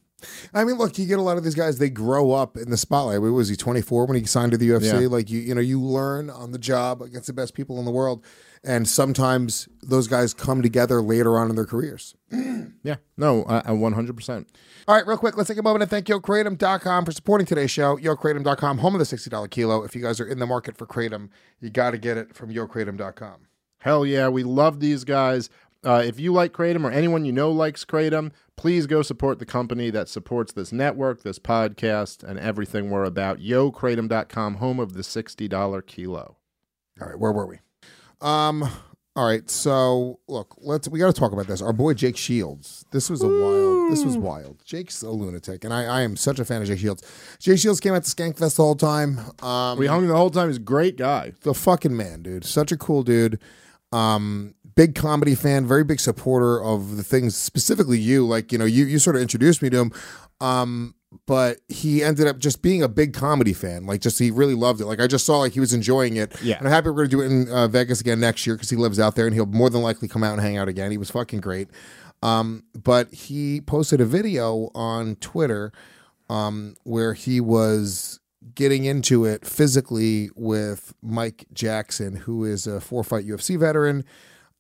Speaker 4: I mean, look, you get a lot of these guys. They grow up in the spotlight. What was he? Twenty four when he signed to the UFC.
Speaker 5: Yeah.
Speaker 4: Like you, you know, you learn on the job against the best people in the world, and sometimes those guys come together later on in their careers. (clears throat)
Speaker 5: Yeah. No, I, I 100%.
Speaker 4: All right, real quick, let's take a moment and thank YoKratom.com for supporting today's show. YoKratom.com, home of the $60 kilo. If you guys are in the market for Kratom, you got to get it from YoKratom.com.
Speaker 5: Hell yeah, we love these guys. Uh, if you like Kratom or anyone you know likes Kratom, please go support the company that supports this network, this podcast, and everything we're about. YoKratom.com, home of the $60 kilo.
Speaker 4: All right, where were we? Um. All right, so look, let's we got to talk about this. Our boy Jake Shields. This was a wild. This was wild. Jake's a lunatic, and I, I am such a fan of Jake Shields. Jake Shields came out to Skankfest the whole time. Um,
Speaker 5: We hung the whole time. He's a great guy.
Speaker 4: the fucking man, dude. Such a cool dude. Um, big comedy fan, very big supporter of the things, specifically you. Like, you know, you you sort of introduced me to him. Um, but he ended up just being a big comedy fan. Like, just he really loved it. Like, I just saw like he was enjoying it.
Speaker 5: Yeah.
Speaker 4: And I'm happy we're gonna do it in uh, Vegas again next year because he lives out there and he'll more than likely come out and hang out again. He was fucking great. Um, but he posted a video on Twitter um, where he was getting into it physically with Mike Jackson, who is a four fight UFC veteran.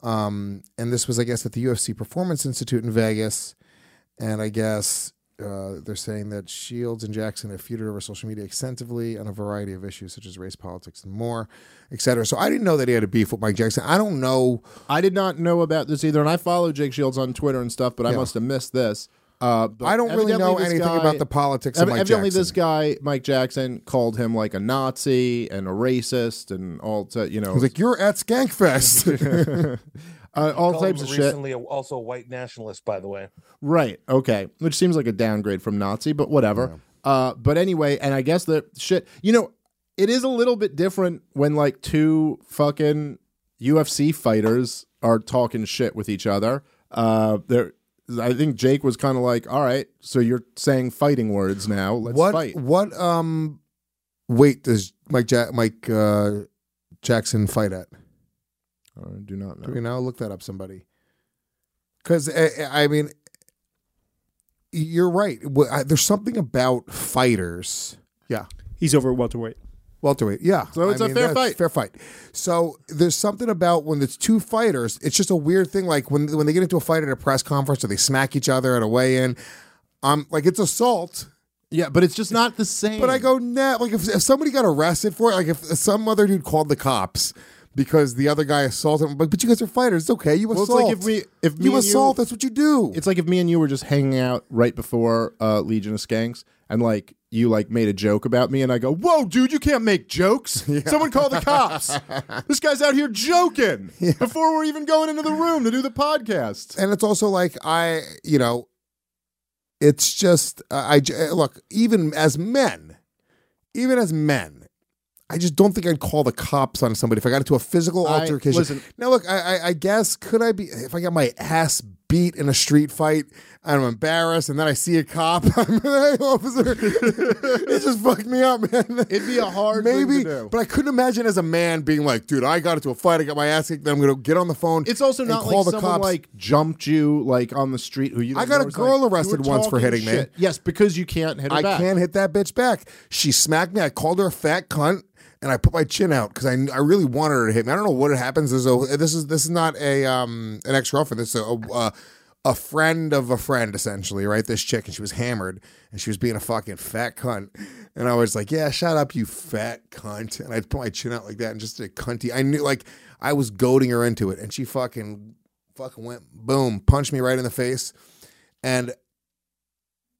Speaker 4: Um, and this was, I guess, at the UFC Performance Institute in Vegas. And I guess uh, they're saying that Shields and Jackson have feuded over social media extensively on a variety of issues such as race, politics, and more, et cetera. So I didn't know that he had a beef with Mike Jackson. I don't know.
Speaker 5: I did not know about this either, and I follow Jake Shields on Twitter and stuff, but I
Speaker 4: Yeah.
Speaker 5: must have missed this. Uh, but
Speaker 4: I don't really know anything
Speaker 5: guy-
Speaker 4: about the politics of Mike
Speaker 5: Evidently,
Speaker 4: Jackson.
Speaker 5: this guy Mike Jackson called him like a Nazi and a racist and all to, you know,
Speaker 4: I was like, "You're at Skankfest." (laughs)
Speaker 5: uh, all types
Speaker 6: him
Speaker 5: of shit.
Speaker 6: recently also a white nationalist, by the way.
Speaker 5: Right. Okay. Which seems like a downgrade from Nazi, but whatever. Uh, but anyway, and I guess the shit, you know, it is a little bit different when like two fucking UFC fighters are talking shit with each other. Uh, there, I think Jake was kind of like, "All right, so you're saying fighting words now. Let's
Speaker 4: what?
Speaker 5: fight."
Speaker 4: What? Um, weight does Mike ja- Mike uh, Jackson fight at?
Speaker 5: I do not know.
Speaker 4: Do you know? Look that up, somebody. Because I mean, you're right. There's something about fighters. Yeah.
Speaker 1: He's over at welterweight.
Speaker 4: Welterweight, yeah.
Speaker 5: So it's a fair fight.
Speaker 4: Fair fight. So there's something about when it's two fighters. It's just a weird thing. Like when when they get into a fight at a press conference or they smack each other at a weigh-in. Um, like it's assault.
Speaker 5: Yeah, but it's just not the same.
Speaker 4: But I go, nah. Like if, if somebody got arrested for it, like if some other dude called the cops because the other guy assaulted him, but, but you guys are fighters. It's okay. You
Speaker 5: Well, it's
Speaker 4: assault.
Speaker 5: like if we- if me
Speaker 4: you
Speaker 5: and you-
Speaker 4: assault, that's what you do.
Speaker 5: It's like if me and you were just hanging out right before uh, Legion of Skanks, and like you like made a joke about me, and I go, "Whoa, dude, you can't make jokes! (laughs) Someone call the cops! (laughs) this guy's out here joking before we're even going into the room to do the podcast."
Speaker 4: and it's also like I, you know, it's just uh, I j- look even as men, even as men. I just don't think I'd call the cops on somebody if I got into a physical
Speaker 5: I-
Speaker 4: altercation.
Speaker 5: listen-
Speaker 4: now, look, I, I, I guess could I be if I got my ass beat in a street fight and I'm embarrassed, and then I see a cop, (laughs) I'm officer, (laughs) it just fucked me up, man.
Speaker 5: It'd be a hard thing
Speaker 4: maybe,
Speaker 5: to do.
Speaker 4: but I couldn't imagine as a man being like, dude, I got into a fight, I got my ass kicked, then I'm gonna get on the phone.
Speaker 5: It's also
Speaker 4: and
Speaker 5: not
Speaker 4: call
Speaker 5: like
Speaker 4: the
Speaker 5: someone
Speaker 4: cops.
Speaker 5: like jumped you like on the street who you.
Speaker 4: I got a girl
Speaker 5: like,
Speaker 4: arrested once for hitting me.
Speaker 5: Yes, because you can't hit her
Speaker 4: I
Speaker 5: back.
Speaker 4: can't hit that bitch back. She smacked me. I called her a fat cunt, and I put my chin out because I, I really wanted her to hit me. I don't know what happens. There's a this is this is not a um an ex girlfriend. This is a, a a friend of a friend essentially, right? This chick, and she was hammered, and she was being a fucking fat cunt, and I was like, yeah, shut up, you fat cunt, and I put my chin out like that, and just a cunty. I knew like I was goading her into it, and she fucking fucking went boom, punched me right in the face, and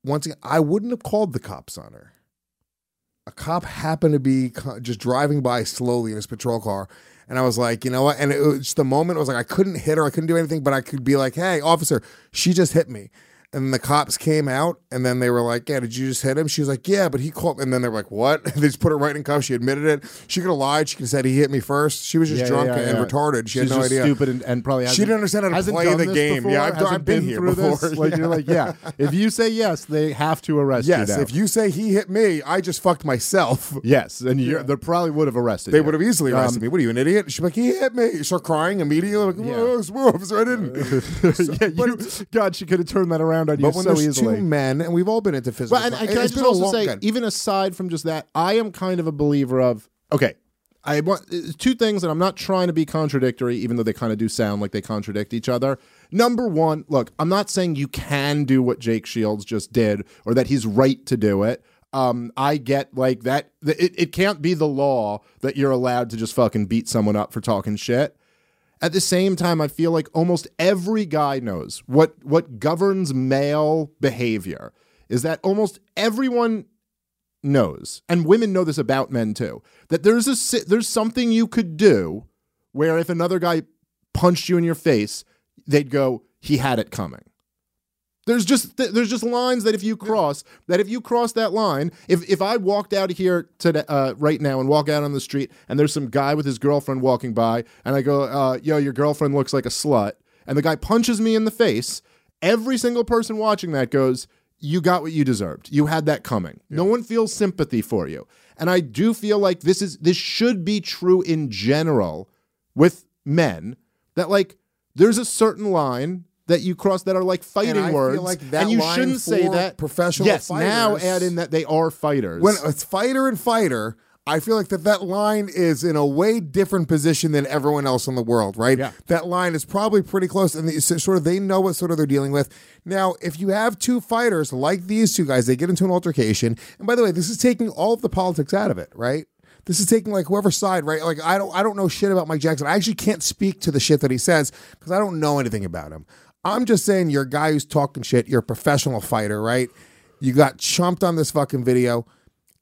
Speaker 4: once again, I wouldn't have called the cops on her. A cop happened to be just driving by slowly in his patrol car. And I was like, you know what? And it was the moment, it was like, I couldn't hit her. I couldn't do anything, but I could be like, hey, officer, she just hit me. And the cops came out and then they were like, yeah, did you just hit him? She was like, yeah, but he called. And then they were like, what? (laughs) they just put her right in cuffs. She admitted it. She could have lied. She could have said he hit me first. She was just
Speaker 5: Yeah,
Speaker 4: drunk
Speaker 5: yeah,
Speaker 4: and
Speaker 5: yeah.
Speaker 4: retarded. She
Speaker 5: She's
Speaker 4: had no
Speaker 5: just
Speaker 4: idea.
Speaker 5: Stupid and, and probably hasn't,
Speaker 4: She didn't understand how to
Speaker 5: hasn't
Speaker 4: play
Speaker 5: done
Speaker 4: the
Speaker 5: this
Speaker 4: game.
Speaker 5: Before,
Speaker 4: Yeah, I've-
Speaker 5: hasn't
Speaker 4: I've been here
Speaker 5: through
Speaker 4: before.
Speaker 5: This. Like you're like, yeah. (laughs) If you say yes, they have to arrest
Speaker 4: Yes,
Speaker 5: you. now.
Speaker 4: if you say he hit me, I just fucked myself.
Speaker 5: yes, and you're, they probably would have arrested.
Speaker 4: They
Speaker 5: you.
Speaker 4: would have easily
Speaker 5: Um,
Speaker 4: arrested me. What are you, an idiot? She's like, he hit me. Start crying immediately. Like, whoa, whoa, officer, I didn't. (laughs)
Speaker 5: yeah, you, God, she could have turned that around on you
Speaker 4: But when
Speaker 5: so
Speaker 4: there's
Speaker 5: easily.
Speaker 4: two men, and we've all been into physical.
Speaker 5: But and, and can I just also say,
Speaker 4: God.
Speaker 5: even aside from just that, I am kind of a believer of okay. I want uh, two things, and I'm not trying to be contradictory, even though they kind of do sound like they contradict each other. Number one, look, I'm not saying you can do what Jake Shields just did, or that he's right to do it. Um, I get like that. It, it can't be the law that you're allowed to just fucking beat someone up for talking shit. At the same time, I feel like almost every guy knows what what governs male behavior is that almost everyone knows, and women know this about men too, that there's a there's something you could do where if another guy punched you in your face, they'd go, he had it coming. There's just th- there's just lines that if you cross that if you cross that line, if if I walked out of here today uh, right now and walk out on the street and there's some guy with his girlfriend walking by and I go, uh, yo, your girlfriend looks like a slut, and the guy punches me in the face, every single person watching that goes, you got what you deserved. You had that coming. No one feels sympathy for you, and I do feel like this is this should be true in general with men that like there's a certain line that you cross that are like fighting
Speaker 4: feel
Speaker 5: words,
Speaker 4: like that
Speaker 5: and you shouldn't say that.
Speaker 4: professional
Speaker 5: Yes, now
Speaker 4: fighters-
Speaker 5: add in that they are fighters.
Speaker 4: when it's fighter and fighter, I feel like that that line is in a way different position than everyone else in the world, right?
Speaker 5: Yeah.
Speaker 4: That line is probably pretty close, and the, so- sort of they know what sort of they're dealing with. Now, if you have two fighters like these two guys, they get into an altercation, and by the way, this is taking all of the politics out of it, right? This is taking like whoever's side, right? Like I don't, I don't know shit about Mike Jackson. I actually can't speak to the shit that he says because I don't know anything about him. I'm just saying you're a guy who's talking shit. You're a professional fighter, right? You got chumped on this fucking video.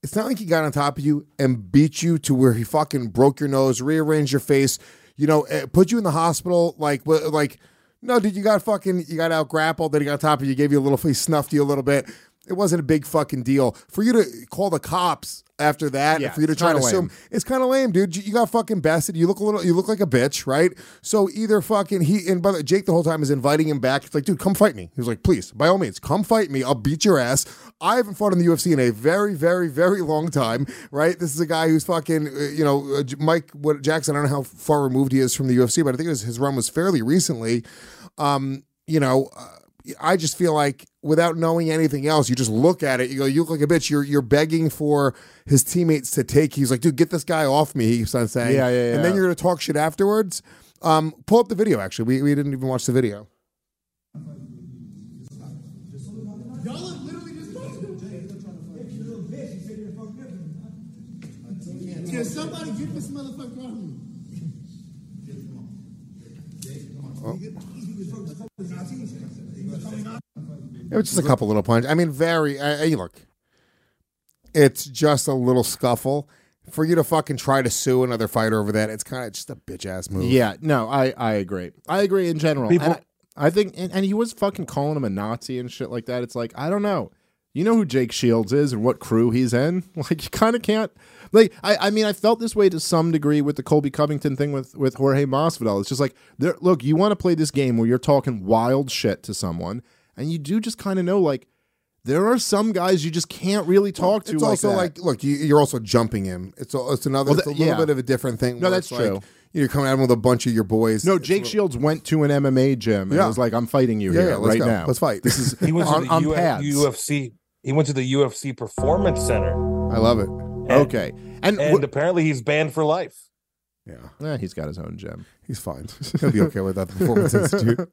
Speaker 4: It's not like he got on top of you and beat you to where he fucking broke your nose, rearranged your face, you know, eh, put you in the hospital. Like, like, no, dude, you got fucking, you got out grappled. Then he got on top of you, gave you a little, (laughs) he snuffed you a little bit. It wasn't a big fucking deal for you to call the cops after that.
Speaker 5: Yeah,
Speaker 4: for you to try to assume it's kind of lame, dude. You you got fucking bested. You look a little. You look like a bitch, right? So either fucking he and by the way, Jake the whole time is inviting him back. It's like, dude, come fight me. He was like, please, by all means, come fight me. I'll beat your ass. I haven't fought in the UFC in a very, very, very long time, right? This is a guy who's fucking, uh, you know, uh, Mike what Jackson. I don't know how far removed he is from the UFC, but I think it was, his run was fairly recently. Um, you know. Uh, I just feel like without knowing anything else, you just look at it. You go, you look like a bitch. You're you're begging for his teammates to take. He's like, dude, get this guy off me. He keeps on saying,
Speaker 5: Yeah, yeah,
Speaker 4: And then you're gonna talk shit afterwards. Um, pull up the video. Actually, we we didn't even watch the video.
Speaker 8: Can somebody get this motherfucker off me?
Speaker 4: It was just a couple little punches. I mean, very. I, I, look, it's just a little scuffle. For you to fucking try to sue another fighter over that, it's kind of just a bitch ass move.
Speaker 5: Yeah, no, I I agree. I agree in general.
Speaker 6: People-
Speaker 5: And I, I think, and, and he was fucking calling him a Nazi and shit like that. It's like I don't know. You know who Jake Shields is and what crew he's in. (laughs) Like you kind of can't. Like I, I mean, I felt this way to some degree with the Colby Covington thing with with Jorge Masvidal. It's just like, there, look, you want to play this game where you're talking wild shit to someone, and you do just kind of know like. There are some guys you just can't really talk to.
Speaker 4: It's
Speaker 5: like
Speaker 4: also
Speaker 5: that.
Speaker 4: like, look, you, you're also jumping him. It's a, it's another,
Speaker 5: Well,
Speaker 4: it's a little
Speaker 5: yeah.
Speaker 4: bit of a different thing.
Speaker 5: No, that's
Speaker 4: it's like,
Speaker 5: true.
Speaker 4: You're coming at him with a bunch of your boys.
Speaker 5: no, Jake
Speaker 4: little-
Speaker 5: Shields went to an MMA gym and
Speaker 4: Yeah.
Speaker 5: was like, "I'm fighting you
Speaker 4: Yeah,
Speaker 5: here
Speaker 4: yeah,
Speaker 5: right
Speaker 4: go.
Speaker 5: now.
Speaker 4: Let's fight.
Speaker 5: This is (laughs)
Speaker 6: He went
Speaker 5: on,
Speaker 6: to the
Speaker 5: on
Speaker 6: U-
Speaker 5: pads.
Speaker 6: UFC. He went to the UFC Performance Center,
Speaker 4: I love it.
Speaker 5: Okay, and,
Speaker 6: and
Speaker 5: wh-
Speaker 6: apparently he's banned for life.
Speaker 4: Yeah,
Speaker 5: eh, he's got his own gym.
Speaker 4: he's fine. (laughs) He'll be okay with that. The Performance (laughs) Institute.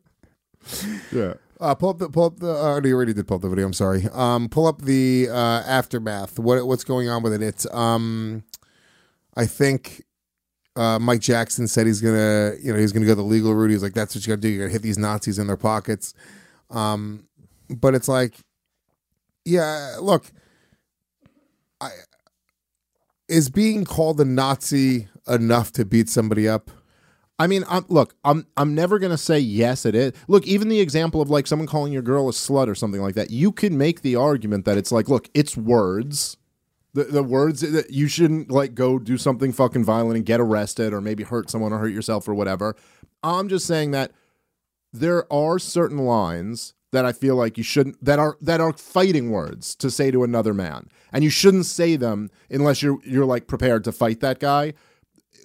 Speaker 5: Yeah.
Speaker 4: Uh, pull up the pull up the. Uh, you already did pull up the video. I'm sorry. Um, pull up the uh, aftermath. What what's going on with it? It's um, I think uh, Mike Jackson said he's gonna you know he's gonna go the legal route. He's like that's what you got to do. You got to hit these Nazis in their pockets. Um, but it's like, yeah, look, I is being called a Nazi enough to beat somebody up?
Speaker 5: I mean, I'm, look, I'm I'm never gonna say yes. It is. Look, even the example of like someone calling your girl a slut or something like that. You can make the argument that it's like, look, it's words. The, the words that you shouldn't like go do something fucking violent and get arrested or maybe hurt someone or hurt yourself or whatever. I'm just saying that there are certain lines that I feel like you shouldn't that are that are fighting words to say to another man. And you shouldn't say them unless you're you're like prepared to fight that guy.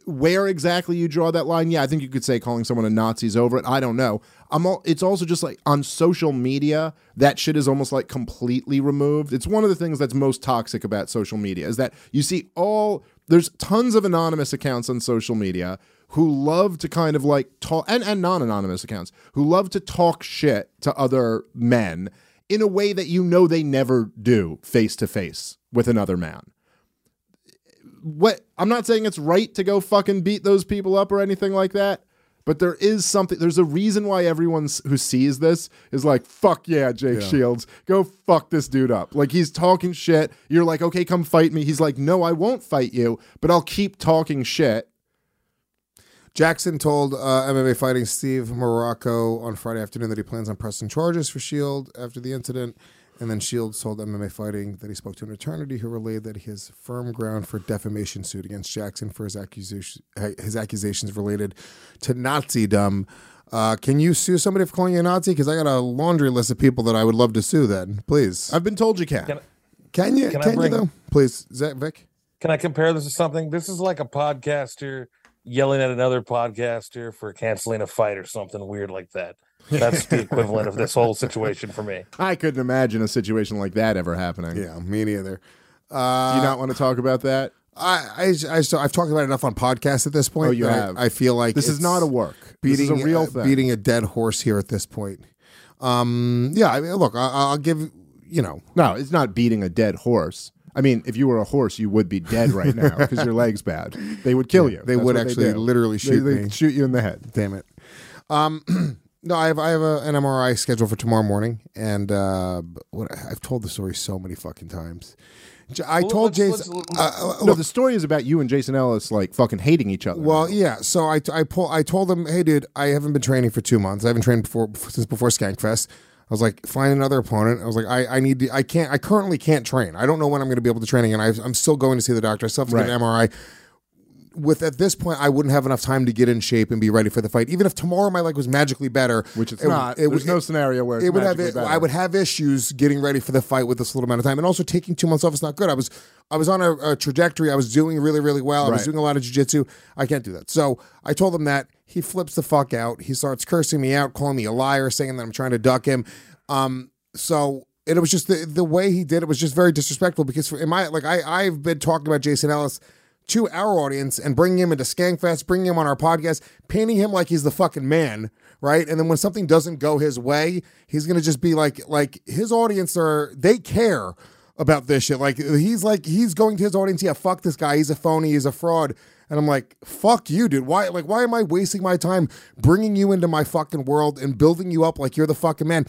Speaker 5: Where exactly you draw that line? Yeah, I think you could say calling someone a Nazi's over it. I don't know. I'm all, it's also just like on social media, that shit is almost like completely removed. It's one of the things that's most toxic about social media is that you see all there's tons of anonymous accounts on social media who love to kind of like talk and, and non-anonymous accounts who love to talk shit to other men in a way that you know they never do face to face with another man what I'm not saying it's right to go fucking beat those people up or anything like that, but there is something. There's a reason why everyone who sees this is like, "Fuck yeah, Jake Shields, go fuck this dude up." Like he's talking shit. You're like, "Okay, come fight me." He's like, "No, I won't fight you, but I'll keep talking shit."
Speaker 4: Jackson told uh, MMA fighting Steve Marrocco on Friday afternoon that he plans on pressing charges for Shield after the incident. And then Shields told MMA Fighting that he spoke to an attorney who relayed that he has firm ground for defamation suit against Jackson for his accusation, his accusations related to Nazism. Uh, can you sue somebody for calling you a Nazi? Because I got a laundry list of people that I would love to sue. Then, please.
Speaker 5: I've been told you can.
Speaker 6: Can-
Speaker 4: Can you?
Speaker 6: Can I
Speaker 4: Can, you
Speaker 6: bring-
Speaker 4: though? Please, is that Vic?
Speaker 6: Can I compare this to something? This is like a podcaster yelling at another podcaster for canceling a fight or something weird like that. (laughs) That's the equivalent of this whole situation for me.
Speaker 5: I couldn't imagine a situation like that ever happening.
Speaker 4: Yeah, me neither.
Speaker 5: Do you not want to talk about that?
Speaker 4: I, I, I so I've talked about it enough on podcasts at this point.
Speaker 5: Oh, you
Speaker 4: that I-
Speaker 5: have.
Speaker 4: I, feel like
Speaker 5: This is not a work. This
Speaker 4: Beating
Speaker 5: is a real
Speaker 4: uh,
Speaker 5: thing.
Speaker 4: beating a dead horse here at this point. Um, yeah. I mean, look, I, I'll give you know.
Speaker 5: No, it's not beating a dead horse. I mean, if you were a horse, you would be dead right now because your leg's bad. They would kill you.
Speaker 4: They
Speaker 5: That's
Speaker 4: would actually
Speaker 5: do.
Speaker 4: literally shoot
Speaker 5: they
Speaker 4: me.
Speaker 5: shoot you in the head.
Speaker 4: Damn it. Um, (clears throat) no, I have I have a, an MRI scheduled for tomorrow morning, and uh, what I've told the story so many fucking times. J- I
Speaker 6: Well,
Speaker 4: told
Speaker 6: let's-
Speaker 4: Jason.
Speaker 6: let's-
Speaker 4: uh, uh,
Speaker 5: No,
Speaker 4: look,
Speaker 5: the story is about you and Jason Ellis like fucking hating each other.
Speaker 4: Well, yeah. So I I pull I told him, hey, dude, I haven't been training for two months. I haven't trained before since before Skankfest. I was like, find another opponent. I was like, I, I need to, I can't, I currently can't train. I don't know when I'm going to be able to train again. I, I'm still going to see the doctor. I still have to get an MRI. With at this point, I wouldn't have enough time to get in shape and be ready for the fight. Even if tomorrow my leg was magically better,
Speaker 5: Which it's
Speaker 4: it-
Speaker 5: not.
Speaker 4: it-
Speaker 5: There's no scenario where it's
Speaker 4: it would have.
Speaker 5: better.
Speaker 4: I would have issues getting ready for the fight with this little amount of time, and also taking two months off is not good. I was, I was on a, a trajectory. I was doing really, really well. I was doing a lot of jujitsu. I can't do that. So I told him that. He flips the fuck out. He starts cursing me out, calling me a liar, saying that I'm trying to duck him. Um, so it was just the the way he did it was just very disrespectful because for, in my like I I've been talking about Jason Ellis to our audience and bringing him into Skankfest, bringing him on our podcast, painting him like he's the fucking man, right? And then when something doesn't go his way, he's gonna just be like like his audience are they care about this shit. Like he's like he's going to his audience, yeah, fuck this guy, he's a phony, he's a fraud. And I'm like, fuck you, dude. Why, like, why am I wasting my time bringing you into my fucking world and building you up like you're the fucking man?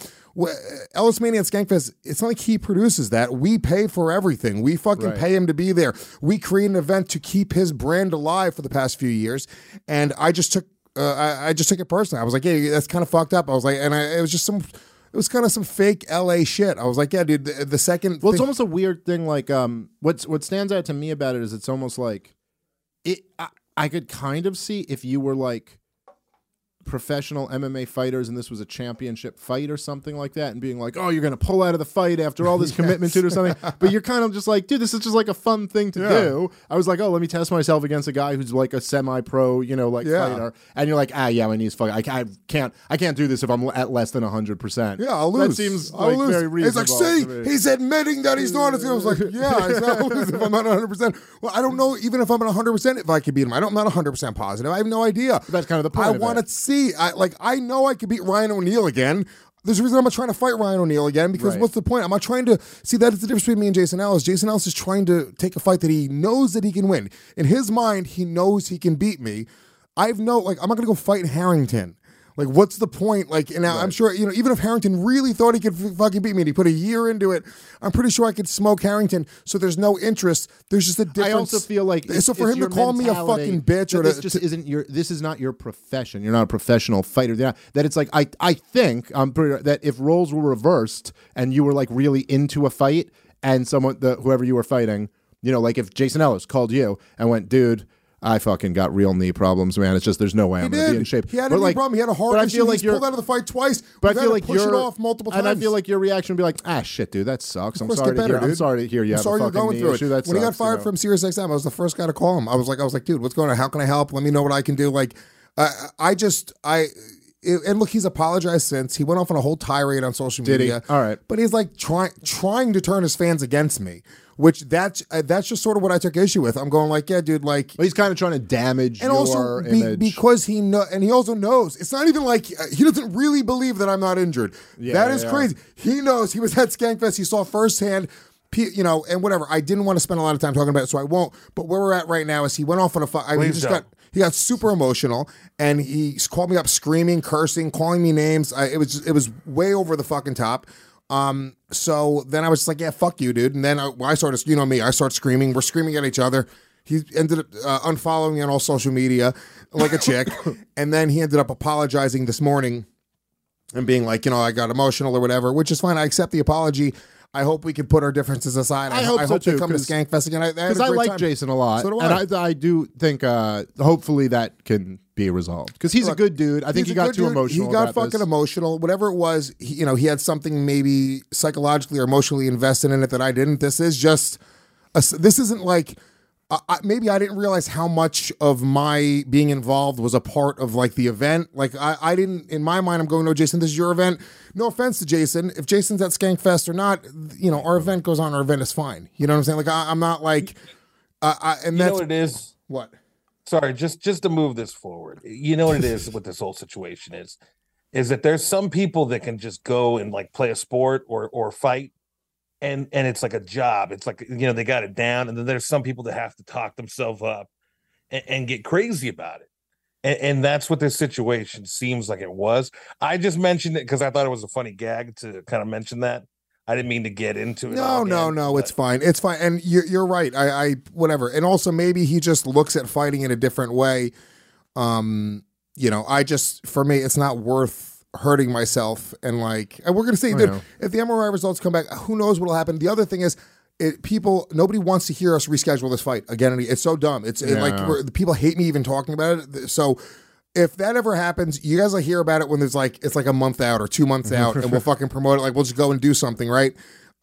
Speaker 4: Ellis Mania and Skankfest, it's not like he produces that. We pay for everything. We fucking
Speaker 5: Right.
Speaker 4: pay him to be there. We create an event to keep his brand alive for the past few years. And I just took, uh, I, I just took it personally. I was like, yeah, that's kind of fucked up. I was like, and I, it was just some, it was kind of some fake LA shit. I was like, yeah, dude. The, the second,
Speaker 5: Well, it's almost a weird thing. Like, um, what's what stands out to me about it is it's almost like it. I, I could kind of see if you were like professional MMA fighters and this was a championship fight or something like that, and being like, "Oh, you're gonna pull out of the fight after all this (laughs) commitment to it or something," but you're kind of just like, "Dude, this is just like a fun thing to do." I was like, "Oh, let me test myself against a guy who's like a semi-pro, you know, like
Speaker 4: Yeah.
Speaker 5: fighter," and you're like, "Ah, yeah, my knee's fucking. I, I can't, I can't do this if I'm at less than hundred percent."
Speaker 4: Yeah, I'll lose.
Speaker 5: That seems
Speaker 4: I'll
Speaker 5: like
Speaker 4: lose.
Speaker 5: very reasonable.
Speaker 4: He's like, see, he's admitting that he's not. I was like, (laughs) yeah, I if I'm not 100. percent Well, I don't know even if I'm at 100 percent if I could beat him. I don't. I'm not 100 percent positive. I have no idea.
Speaker 5: That's kind of the point
Speaker 4: I want to see. I like. I know I could beat Ryan O'Neal again. There's a reason I'm not trying to fight Ryan O'Neal again because
Speaker 5: Right.
Speaker 4: what's the point? I'm not trying to see that is the difference between me and Jason Ellis. Jason Ellis is trying to take a fight that he knows that he can win. In his mind, he knows he can beat me. I've no like I'm not gonna go fight Harrington. Like, what's the point? Like, and now I'm sure you know, even if Harrington really thought he could f- fucking beat me, and he put a year into it, I'm pretty sure I could smoke Harrington. So there's no interest. There's just a difference.
Speaker 5: I also feel like
Speaker 4: so for him to call me a fucking bitch or
Speaker 5: this
Speaker 4: to,
Speaker 5: just
Speaker 4: to-
Speaker 5: isn't your this is not your profession. You're not a professional fighter. Not- that it's like I I think I'm pretty, that if roles were reversed and you were like really into a fight and someone the whoever you were fighting, you know, like if Jason Ellis called you and went, dude. I fucking got real knee problems, man. It's just there's no way
Speaker 4: he
Speaker 5: I'm gonna be in shape.
Speaker 4: He had a
Speaker 5: But,
Speaker 4: knee
Speaker 5: like-
Speaker 4: problem. He had a heart
Speaker 5: but I
Speaker 4: issue.
Speaker 5: feel like
Speaker 4: He's pulled out of the fight twice.
Speaker 5: but I feel like you're
Speaker 4: it off multiple times.
Speaker 5: and I feel like your reaction would be like, ah, shit, dude, that sucks. I'm sorry
Speaker 4: get better,
Speaker 5: to hear. I'm sorry to hear you
Speaker 4: I'm sorry
Speaker 5: a
Speaker 4: you're going through
Speaker 5: issue.
Speaker 4: it.
Speaker 5: That
Speaker 4: when he got
Speaker 5: sucks, you
Speaker 4: fired
Speaker 5: know?
Speaker 4: from Sirius XM, I was the first guy to call him. I was like, I was like, dude, what's going on? How can I help? Let me know what I can do. Like, I, I just, I, and look, he's apologized since. He went off on a whole tirade on social
Speaker 5: Did he?
Speaker 4: media.
Speaker 5: All right.
Speaker 4: but he's like trying, trying to turn his fans against me. Which that's uh, that's just sort of what I took issue with. I'm going like, yeah, dude, like
Speaker 5: But he's kind of trying to damage
Speaker 4: and
Speaker 5: your
Speaker 4: also be,
Speaker 5: image.
Speaker 4: because he know and he also knows it's not even like uh, he doesn't really believe that I'm not injured. Yeah, that is
Speaker 5: yeah.
Speaker 4: crazy. He knows he was at Skankfest. He saw firsthand. You know, and whatever. I didn't want to spend a lot of time talking about it, so I won't. But where we're at right now is he went off on a. Fu- I mean, he just
Speaker 6: don't.
Speaker 4: got he got super emotional, and he called me up screaming, cursing, calling me names. I, it was it was way over the fucking top. Um, so then I was just like, yeah, fuck you, dude. And then I, I started, you know me, I start screaming. We're screaming at each other. He ended up uh, unfollowing me on all social media like a chick. (laughs) and then he ended up apologizing this morning and being like, you know, I got emotional or whatever, which is fine. I accept the apology. I hope we can put our differences aside.
Speaker 5: I hope
Speaker 4: I
Speaker 5: so
Speaker 4: hope they
Speaker 5: too,
Speaker 4: come to Skankfest again. I,
Speaker 5: because I like Jason a lot,
Speaker 4: So do
Speaker 5: and I, I do think uh, hopefully that can be resolved because he's a good dude. I think he got too
Speaker 4: dude.
Speaker 5: emotional.
Speaker 4: He got fucking
Speaker 5: this.
Speaker 4: emotional. Whatever it was, he, you know, he had something maybe psychologically or emotionally invested in it that I didn't. This is just, a, this isn't like Maybe I didn't realize how much of my being involved was a part of like the event. Like I, I didn't in my mind. I'm going, no, Jason, this is your event. No offense to Jason. If Jason's at Skankfest or not, you know, our event goes on. Our event is fine. You know what I'm saying? Like I, I'm not like, uh, I, and
Speaker 6: You know
Speaker 4: that's
Speaker 6: what it is?
Speaker 4: what.
Speaker 6: sorry just just to move this forward you know what it is what this whole situation is is that there's some people that can just go and like play a sport or or fight and and it's like a job it's like you know they got it down and then there's some people that have to talk themselves up and, and get crazy about it and, and that's what this situation seems like it was i just mentioned it because i thought it was a funny gag to kind of mention that i didn't mean to get into it
Speaker 4: No, no,
Speaker 6: again,
Speaker 4: no. It's fine. It's fine. And you're you're right. I, I whatever. And also maybe he just looks at fighting in a different way. Um, you know, I just for me, it's not worth hurting myself. And like, and we're gonna see,
Speaker 5: I
Speaker 4: dude,
Speaker 5: know.
Speaker 4: if the MRI results come back, who knows what'll happen. The other thing is. It, people, nobody wants to hear us reschedule this fight again. and It's so dumb. It's it, like people hate me even talking about it. So, if that ever happens, you guys will hear about it when there's like it's like a month out or two months mm-hmm. out, and we'll (laughs) fucking promote it. Like we'll just go and do something, right?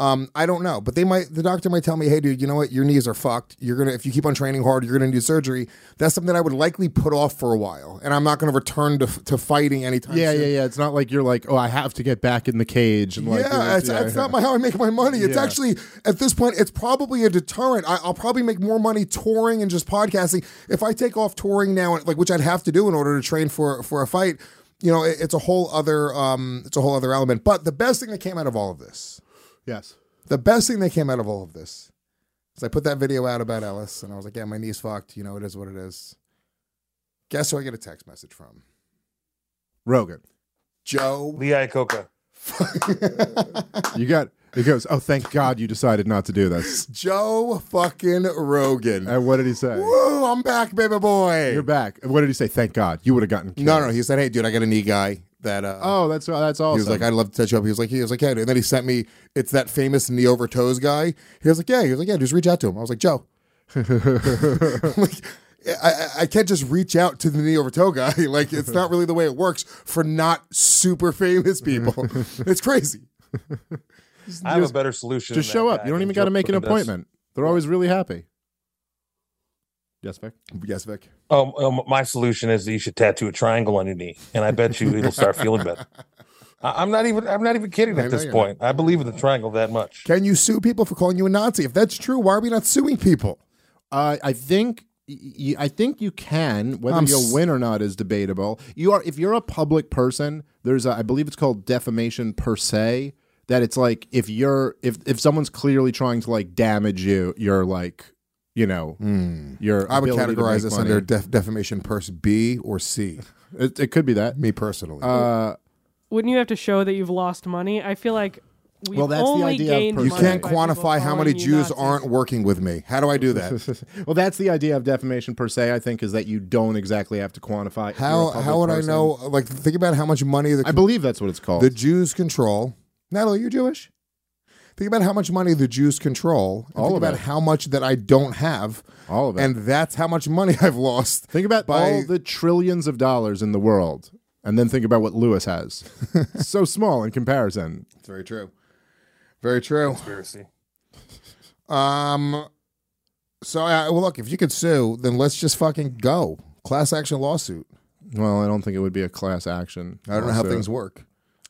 Speaker 4: Um, I don't know, but they might. The doctor might tell me, "Hey, dude, you know what? Your knees are fucked. You're gonna if you keep on training hard, you're gonna need surgery." That's something that I would likely put off for a while, and I'm not gonna return to to fighting anytime.
Speaker 5: Yeah,
Speaker 4: soon.
Speaker 5: yeah, yeah. Yeah. It's not like you're like, oh, I have to get back in the cage and like,
Speaker 4: yeah, it's, it's not my, how I make my money. It's
Speaker 5: Yeah.
Speaker 4: actually at this point, it's probably a deterrent. I, I'll probably make more money touring and just podcasting if I take off touring now, like which I'd have to do in order to train for for a fight. You know, it- it's a whole other um, it's a whole other element. But the best thing that came out of all of this,
Speaker 5: yes.
Speaker 4: the best thing that came out of all of this, is I put that video out about Ellis, and I was like, yeah, my knee's fucked. You know, it is what it is. Guess who I get a text message from?
Speaker 5: Rogan.
Speaker 4: Joe.
Speaker 6: lee iacocca (laughs)
Speaker 5: You got it goes, oh thank God you decided not to do this.
Speaker 4: Joe fucking Rogan.
Speaker 5: And what did he say?
Speaker 4: Woo, I'm back, baby boy.
Speaker 5: You're back. And what did he say? Thank God. You would have gotten killed.
Speaker 4: No, no. He said, "Hey, dude, I got a knee guy that." Uh,
Speaker 5: Oh, that's that's awesome.
Speaker 4: He was like, "I'd love to touch you up." He was like, "He was like, yeah." And then he sent me. It's that famous knee over toes guy. He was like, "Yeah." He was like, "Yeah." Just reach out to him. I was like, "Joe." (laughs) (laughs) like, I, I- I can't just reach out to the knee over toe guy. (laughs) Like, it's not really the way it works for not super famous people. it's crazy.
Speaker 6: i have a better solution
Speaker 5: just show up. You don't even
Speaker 6: think
Speaker 5: got to make an
Speaker 6: Rogan does.
Speaker 5: appointment. They're always really happy. Yes, Vic.
Speaker 4: Yes, Vic.
Speaker 6: Um, um, my solution is that you should tattoo a triangle on your knee, and I bet you it'll start feeling better. (laughs) I, I'm not even. I'm not even kidding
Speaker 4: I
Speaker 6: at this
Speaker 4: you're
Speaker 6: point. I believe in the triangle that much.
Speaker 4: Can you sue people for calling you a Nazi? If that's true, why are we not suing people?
Speaker 5: Uh, I think y- y- I think you can. Whether
Speaker 4: I'm
Speaker 5: you'll
Speaker 4: s-
Speaker 5: win or not is debatable. You are if you're a public person. There's a, I believe it's called defamation per se. That it's like if you're if if someone's clearly trying to like damage you, you're like you know your
Speaker 4: I would categorize this
Speaker 5: money.
Speaker 4: under def- defamation purse B or C. (laughs)
Speaker 5: It, it could be that.
Speaker 4: Me personally.
Speaker 5: Uh,
Speaker 7: Wouldn't you have to show that you've lost money? I feel like we've
Speaker 5: Well, that's the
Speaker 7: only
Speaker 5: idea of
Speaker 7: gained
Speaker 5: per-
Speaker 4: you can't quantify how many Jews
Speaker 7: Nazis.
Speaker 4: aren't working with me. How do I do that? (laughs)
Speaker 5: well, that's the idea of defamation per se. I think is that you don't exactly have to quantify.
Speaker 4: How how would I know? Like, think about how much money the
Speaker 5: I believe that's what it's called.
Speaker 4: the Jews control. Natalie, you're Jewish. Think about how much money the Jews control.
Speaker 5: All
Speaker 4: think about
Speaker 5: it.
Speaker 4: how much that I don't have.
Speaker 5: All of it.
Speaker 4: And that's how much money (laughs) I've lost.
Speaker 5: Think about
Speaker 4: by-
Speaker 5: all the trillions of dollars in the world, and then think about what Luis has. (laughs) so small in comparison.
Speaker 4: It's very true. Very true.
Speaker 6: Conspiracy.
Speaker 4: Um. So, uh, well, look, if you could sue, then let's just fucking go. Class action lawsuit.
Speaker 5: Well, I don't think it would be a class action.
Speaker 4: I don't know how things work.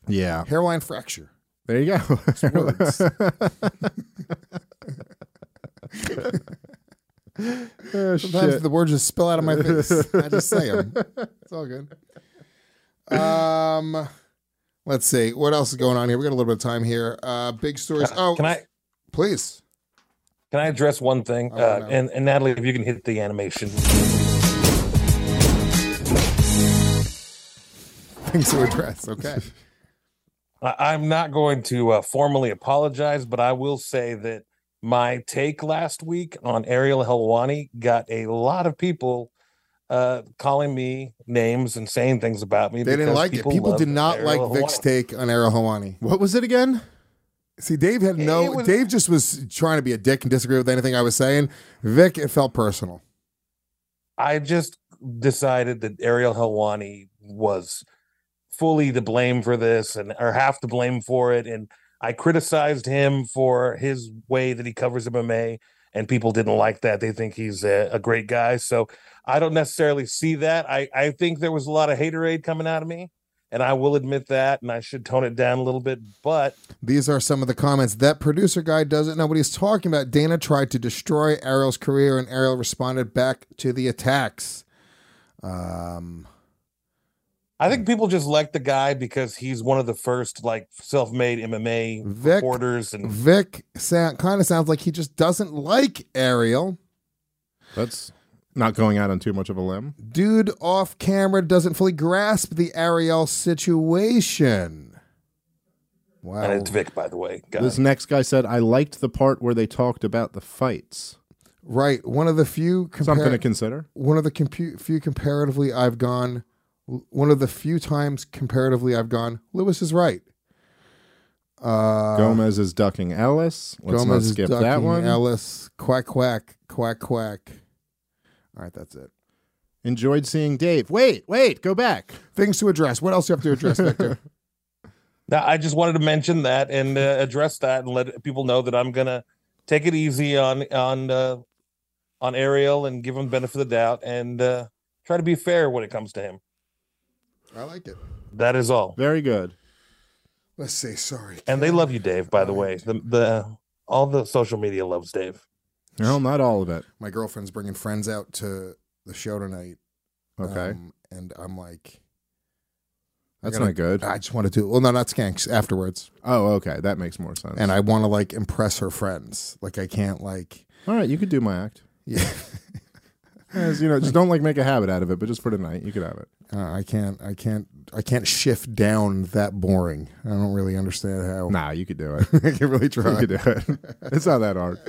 Speaker 5: Yeah,
Speaker 4: Hairline fracture.
Speaker 5: There you go.
Speaker 4: Words. (laughs)
Speaker 5: Oh,
Speaker 4: Sometimes
Speaker 5: shit.
Speaker 4: the words just spill out of my face. I just say them. (laughs) It's all good. Um, let's see what else is going on here. We got a little bit of time here. Uh, big stories. Oh,
Speaker 6: Can I
Speaker 4: please?
Speaker 6: can I address one thing?
Speaker 4: I wanna
Speaker 6: Uh,
Speaker 4: know.
Speaker 6: and and Natalie, if you can hit the animation.
Speaker 4: Things to address. Okay. (laughs)
Speaker 6: I, I'm not going to uh, formally apologize, but I will say that my take last week on Ariel Helwani got a lot of people uh, calling me names and saying things about me.
Speaker 4: They didn't
Speaker 6: because
Speaker 4: like it. People did not like
Speaker 6: Ariel
Speaker 4: Vic's
Speaker 6: Helwani.
Speaker 4: take on Ariel Helwani.
Speaker 5: what was it again?
Speaker 4: See, Dave had no.
Speaker 6: Was-
Speaker 4: Dave just was trying to be a dick and disagree with anything I was saying. Vic, it felt personal.
Speaker 6: I just decided that Ariel Helwani was fully to blame for this and or half to blame for it. And I criticized him for his way that he covers MMA and people didn't like that. They think he's a, a great guy. So I don't necessarily see that. I, I think there was a lot of haterade coming out of me, and I will admit that, and I should tone it down a little bit. But
Speaker 4: These are some of the comments. That producer guy doesn't know what he's talking about. Dana tried to destroy Ariel's career, and Ariel responded back to the attacks. Um,
Speaker 6: I think people just like the guy because he's one of the first like self-made MMA
Speaker 4: Vic-
Speaker 6: reporters, and
Speaker 4: Vic sound, kind of sounds like he just doesn't like Ariel.
Speaker 5: That's not going out on too much of a limb.
Speaker 4: Dude off camera doesn't fully grasp the Ariel situation. Wow.
Speaker 6: and it's Vic, by the way. guy.
Speaker 5: This next guy said, "I liked the part where they talked about the fights."
Speaker 4: Right. One of the few compar-
Speaker 5: Something to consider.
Speaker 4: one of the compu- few comparatively I've gone one of the few times comparatively I've gone Luis is right. Uh
Speaker 5: Gomez is ducking Ellis. Let's
Speaker 4: Gomez
Speaker 5: not
Speaker 4: is
Speaker 5: skip that one.
Speaker 4: Ellis quack quack quack quack. All right, that's it.
Speaker 5: Enjoyed seeing Dave. Wait, wait, go back.
Speaker 4: Things to address. What else do you have to address, Victor? (laughs)
Speaker 6: Now, I just wanted to mention that and uh, address that and let people know that I'm gonna take it easy on on uh, on Ariel and give him benefit of the doubt and uh, try to be fair when it comes to him.
Speaker 4: I like it.
Speaker 6: That is all.
Speaker 5: Very good.
Speaker 4: Let's say sorry.
Speaker 6: And they love you, Dave. By the way, the the all the social media loves Dave.
Speaker 5: No, not all of it.
Speaker 4: My girlfriend's bringing friends out to the show tonight.
Speaker 5: Okay,
Speaker 4: um, and I'm like
Speaker 5: that's
Speaker 4: gonna-
Speaker 5: not good.
Speaker 4: I just want to do well no not skanks afterwards.
Speaker 5: Oh, okay, that makes more sense.
Speaker 4: And I want to like impress her friends. Like I can't like
Speaker 5: all right, you could do my act.
Speaker 4: yeah.
Speaker 5: As, you know, just don't like make a habit out of it, but just for tonight, you could have it.
Speaker 4: Uh, I can't. I can't. I can't shift down that boring. I don't really understand how.
Speaker 5: Nah, you could do it. (laughs)
Speaker 4: I can really try.
Speaker 5: you could do it. (laughs) It's not that hard.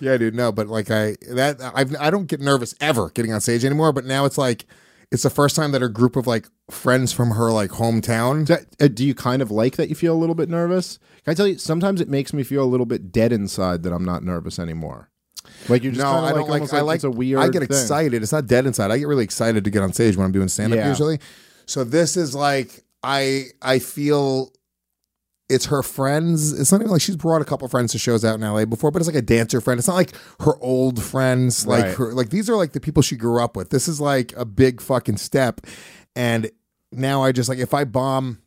Speaker 4: Yeah, dude. No, but like I that I've I don't get nervous ever getting on stage anymore. But now it's like it's the first time that a group of like friends from her like hometown.
Speaker 5: Do, uh, do you kind of like that you feel a little bit nervous? Can I tell you? Sometimes it makes me feel a little bit dead inside that I'm not nervous anymore. Like you're just
Speaker 4: no, I don't
Speaker 5: like,
Speaker 4: like.
Speaker 5: almost
Speaker 4: I like.
Speaker 5: it's a weird.
Speaker 4: I get
Speaker 5: thing.
Speaker 4: excited. It's not dead inside. I get really excited to get on stage when I'm doing stand up
Speaker 5: Yeah.
Speaker 4: usually. So this is like I I feel it's her friends. It's not even like she's brought a couple friends to shows out in LA before, but it's like a dancer friend. It's not like her old friends. Like
Speaker 5: Right.
Speaker 4: her like these are like the people she grew up with. This is like a big fucking step. And now I just like if I bomb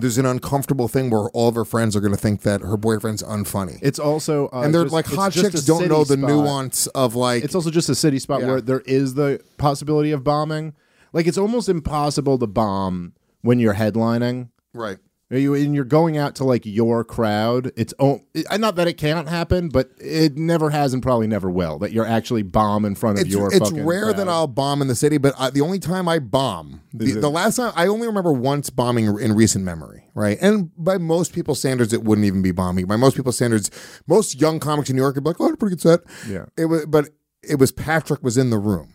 Speaker 4: there's an uncomfortable thing where all of her friends are going to think that her boyfriend's unfunny.
Speaker 5: It's also uh,
Speaker 4: and they're
Speaker 5: just-
Speaker 4: like hot chicks don't know the
Speaker 5: spot.
Speaker 4: nuance of like
Speaker 5: It's also just a city spot
Speaker 4: Yeah.
Speaker 5: where there is the possibility of bombing. Like it's almost impossible to bomb when you're headlining.
Speaker 4: right.
Speaker 5: Are you and you're going out to like your crowd? It's not that it can't happen, but it never has and probably never will. That you're actually bomb in front of
Speaker 4: It's,
Speaker 5: your.
Speaker 4: it's rare that. I'll bomb in the city, but I, the only time I bomb, the, the last time I only remember once bombing in recent memory, right? And by most people's standards, it wouldn't even be bombing. By most people's standards, most young comics in New York would be like, "Oh, a pretty good set."
Speaker 5: Yeah.
Speaker 4: It was, but it was Patrick was in the room.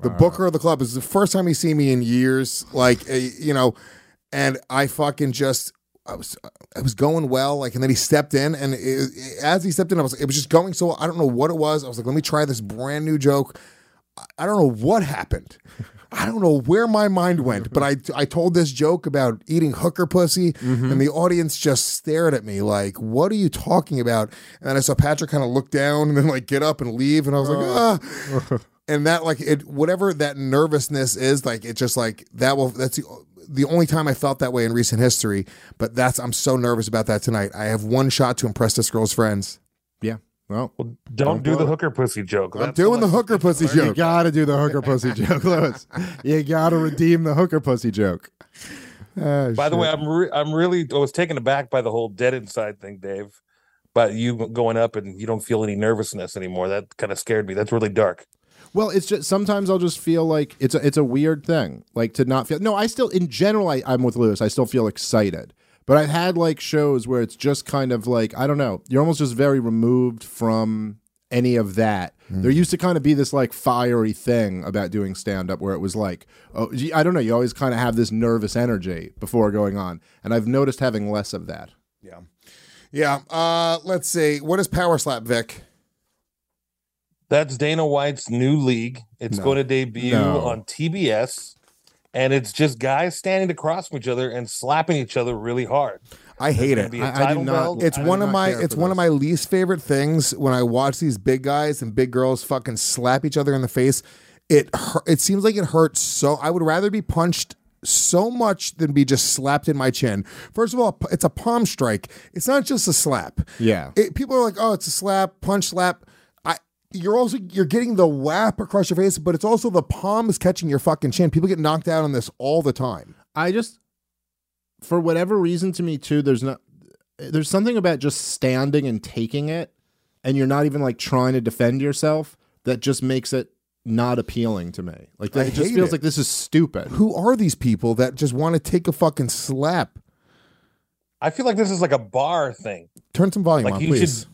Speaker 4: The booker of the club is the first time he's seen me in years. Like, uh, you know, and I fucking just. I was I was going well, like, and then he stepped in, and it, it- as he stepped in, I was it was just going so. I don't know what it was. I was like, let me try this brand new joke. I- don't know what happened. I don't know where my mind went, but I I told this joke about eating hooker pussy, and the audience just stared at me like, "What are you talking about?" And then I saw Patrick kind of look down and then like get up and leave, and I was like, "Ah." (laughs) and that like it whatever that nervousness is like it just like that will that's the the only time I felt that way in recent history but that's I'm so nervous about that tonight I have one shot to impress this girl's friends
Speaker 5: Yeah. Well,
Speaker 6: Don't,
Speaker 5: Don't
Speaker 6: do the
Speaker 5: it.
Speaker 6: hooker pussy joke.
Speaker 4: I'm
Speaker 6: That's
Speaker 4: doing the
Speaker 6: all
Speaker 4: hooker pussy joke.
Speaker 5: you gotta do the hooker pussy joke, Luis. (laughs) You gotta redeem the hooker pussy joke.
Speaker 4: Ah,
Speaker 6: By the way. I'm re- I'm really I was taken aback by the whole dead inside thing, Dave. But you going up and you don't feel any nervousness anymore. That kind of scared me. That's really dark.
Speaker 5: Well, it's just sometimes I'll just feel like it's a it's a weird thing, like to not feel. No, I still in general I, I'm with Luis. I still feel excited, but I've had like shows where it's just kind of like I don't know. You're almost just very removed from any of that. There used to kind of be this like fiery thing about doing stand up where it was like, oh, I don't know. You always kind of have this nervous energy before going on, and I've noticed having less of that.
Speaker 4: yeah yeah uh let's see what is power slap Vic
Speaker 6: That's Dana White's new league. It's
Speaker 4: No.
Speaker 6: going to debut
Speaker 5: No.
Speaker 6: on TBS, and it's just guys standing across from each other and slapping each other really hard.
Speaker 4: I hate it.
Speaker 6: be a
Speaker 5: I- I do not-
Speaker 6: belt.
Speaker 4: It's
Speaker 5: I do
Speaker 4: one of
Speaker 5: not
Speaker 4: my it's
Speaker 5: for
Speaker 4: one of my least favorite things when I watch these big guys and big girls fucking slap each other in the face. It it seems like it hurts so. I would rather be punched so much than be just slapped in my chin. First of all, it's a palm strike. It's not just a slap.
Speaker 5: Yeah.
Speaker 4: It, people are like, "Oh, it's a slap, punch slap." I you're also you're getting the whap across your face, but it's also the palm is catching your fucking chin. People get knocked out on this all the time.
Speaker 5: I just, for whatever reason, to me too, there's not, there's something about just standing and taking it, and you're not even like trying to defend yourself. That just makes it not appealing to me. Like
Speaker 4: I
Speaker 5: it just
Speaker 4: hate
Speaker 5: feels
Speaker 4: it.
Speaker 5: like this is stupid.
Speaker 4: Who are these people that just want to take a fucking slap?
Speaker 6: I feel like this is like a bar thing.
Speaker 4: Turn some volume
Speaker 6: Like
Speaker 4: on,
Speaker 6: you
Speaker 4: please.
Speaker 6: should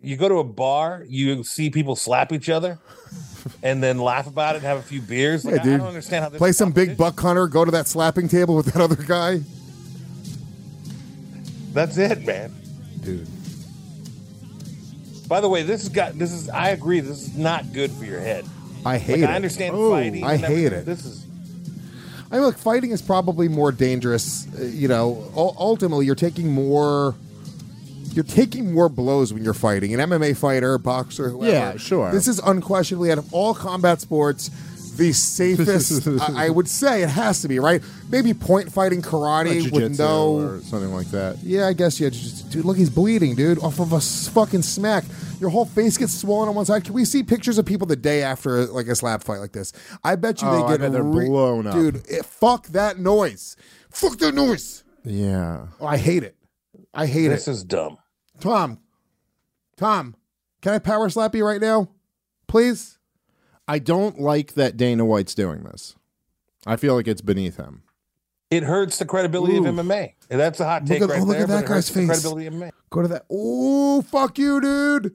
Speaker 6: you go to a bar, you see people slap each other, and then laugh about it, have a few beers. Like,
Speaker 4: Yeah,
Speaker 6: I-
Speaker 4: dude.
Speaker 6: I don't understand how this
Speaker 4: Play some big buck hunter. Go to that slapping table with that other guy.
Speaker 6: That's it, man.
Speaker 4: Dude,
Speaker 6: By the way, this has got this is I agree, this is not good for your head.
Speaker 4: I
Speaker 6: Like
Speaker 4: hate it.
Speaker 6: I understand
Speaker 4: Oh,
Speaker 6: fighting.
Speaker 4: I hate it.
Speaker 6: This is
Speaker 4: I mean, look, fighting is probably more dangerous. uh, You know, ultimately, you're taking more. You're taking more blows when you're fighting. An MMA fighter, boxer, whoever.
Speaker 5: Yeah, sure.
Speaker 4: This is unquestionably out of all combat sports the safest. (laughs) I, I would say it has to be right. Maybe point fighting, karate
Speaker 5: Like
Speaker 4: with no
Speaker 5: or something like that.
Speaker 4: Yeah, I guess yeah. Just, dude, look, he's bleeding, dude, off of a fucking smack. Your whole face gets swollen on one side. Can we see pictures of people the day after like a slap fight like this? I bet you
Speaker 5: Oh,
Speaker 4: they
Speaker 5: I
Speaker 4: get
Speaker 5: bet they're
Speaker 4: re-
Speaker 5: blown up.
Speaker 4: dude. It, fuck that noise. Fuck that noise.
Speaker 5: Yeah.
Speaker 4: Oh, I hate it. I hate it.
Speaker 6: this is dumb.
Speaker 4: Tom, Tom, can I power slap you right now, please?
Speaker 5: I don't like that Dana White's doing this. I feel like it's beneath him.
Speaker 6: It hurts the credibility
Speaker 4: Ooh.
Speaker 6: of MMA. And that's a hot
Speaker 4: Look
Speaker 6: take
Speaker 4: at-
Speaker 6: right
Speaker 4: oh, look
Speaker 6: there.
Speaker 4: at that guy's face.
Speaker 6: credibility of MMA.
Speaker 4: Go to that. Oh, fuck you, dude.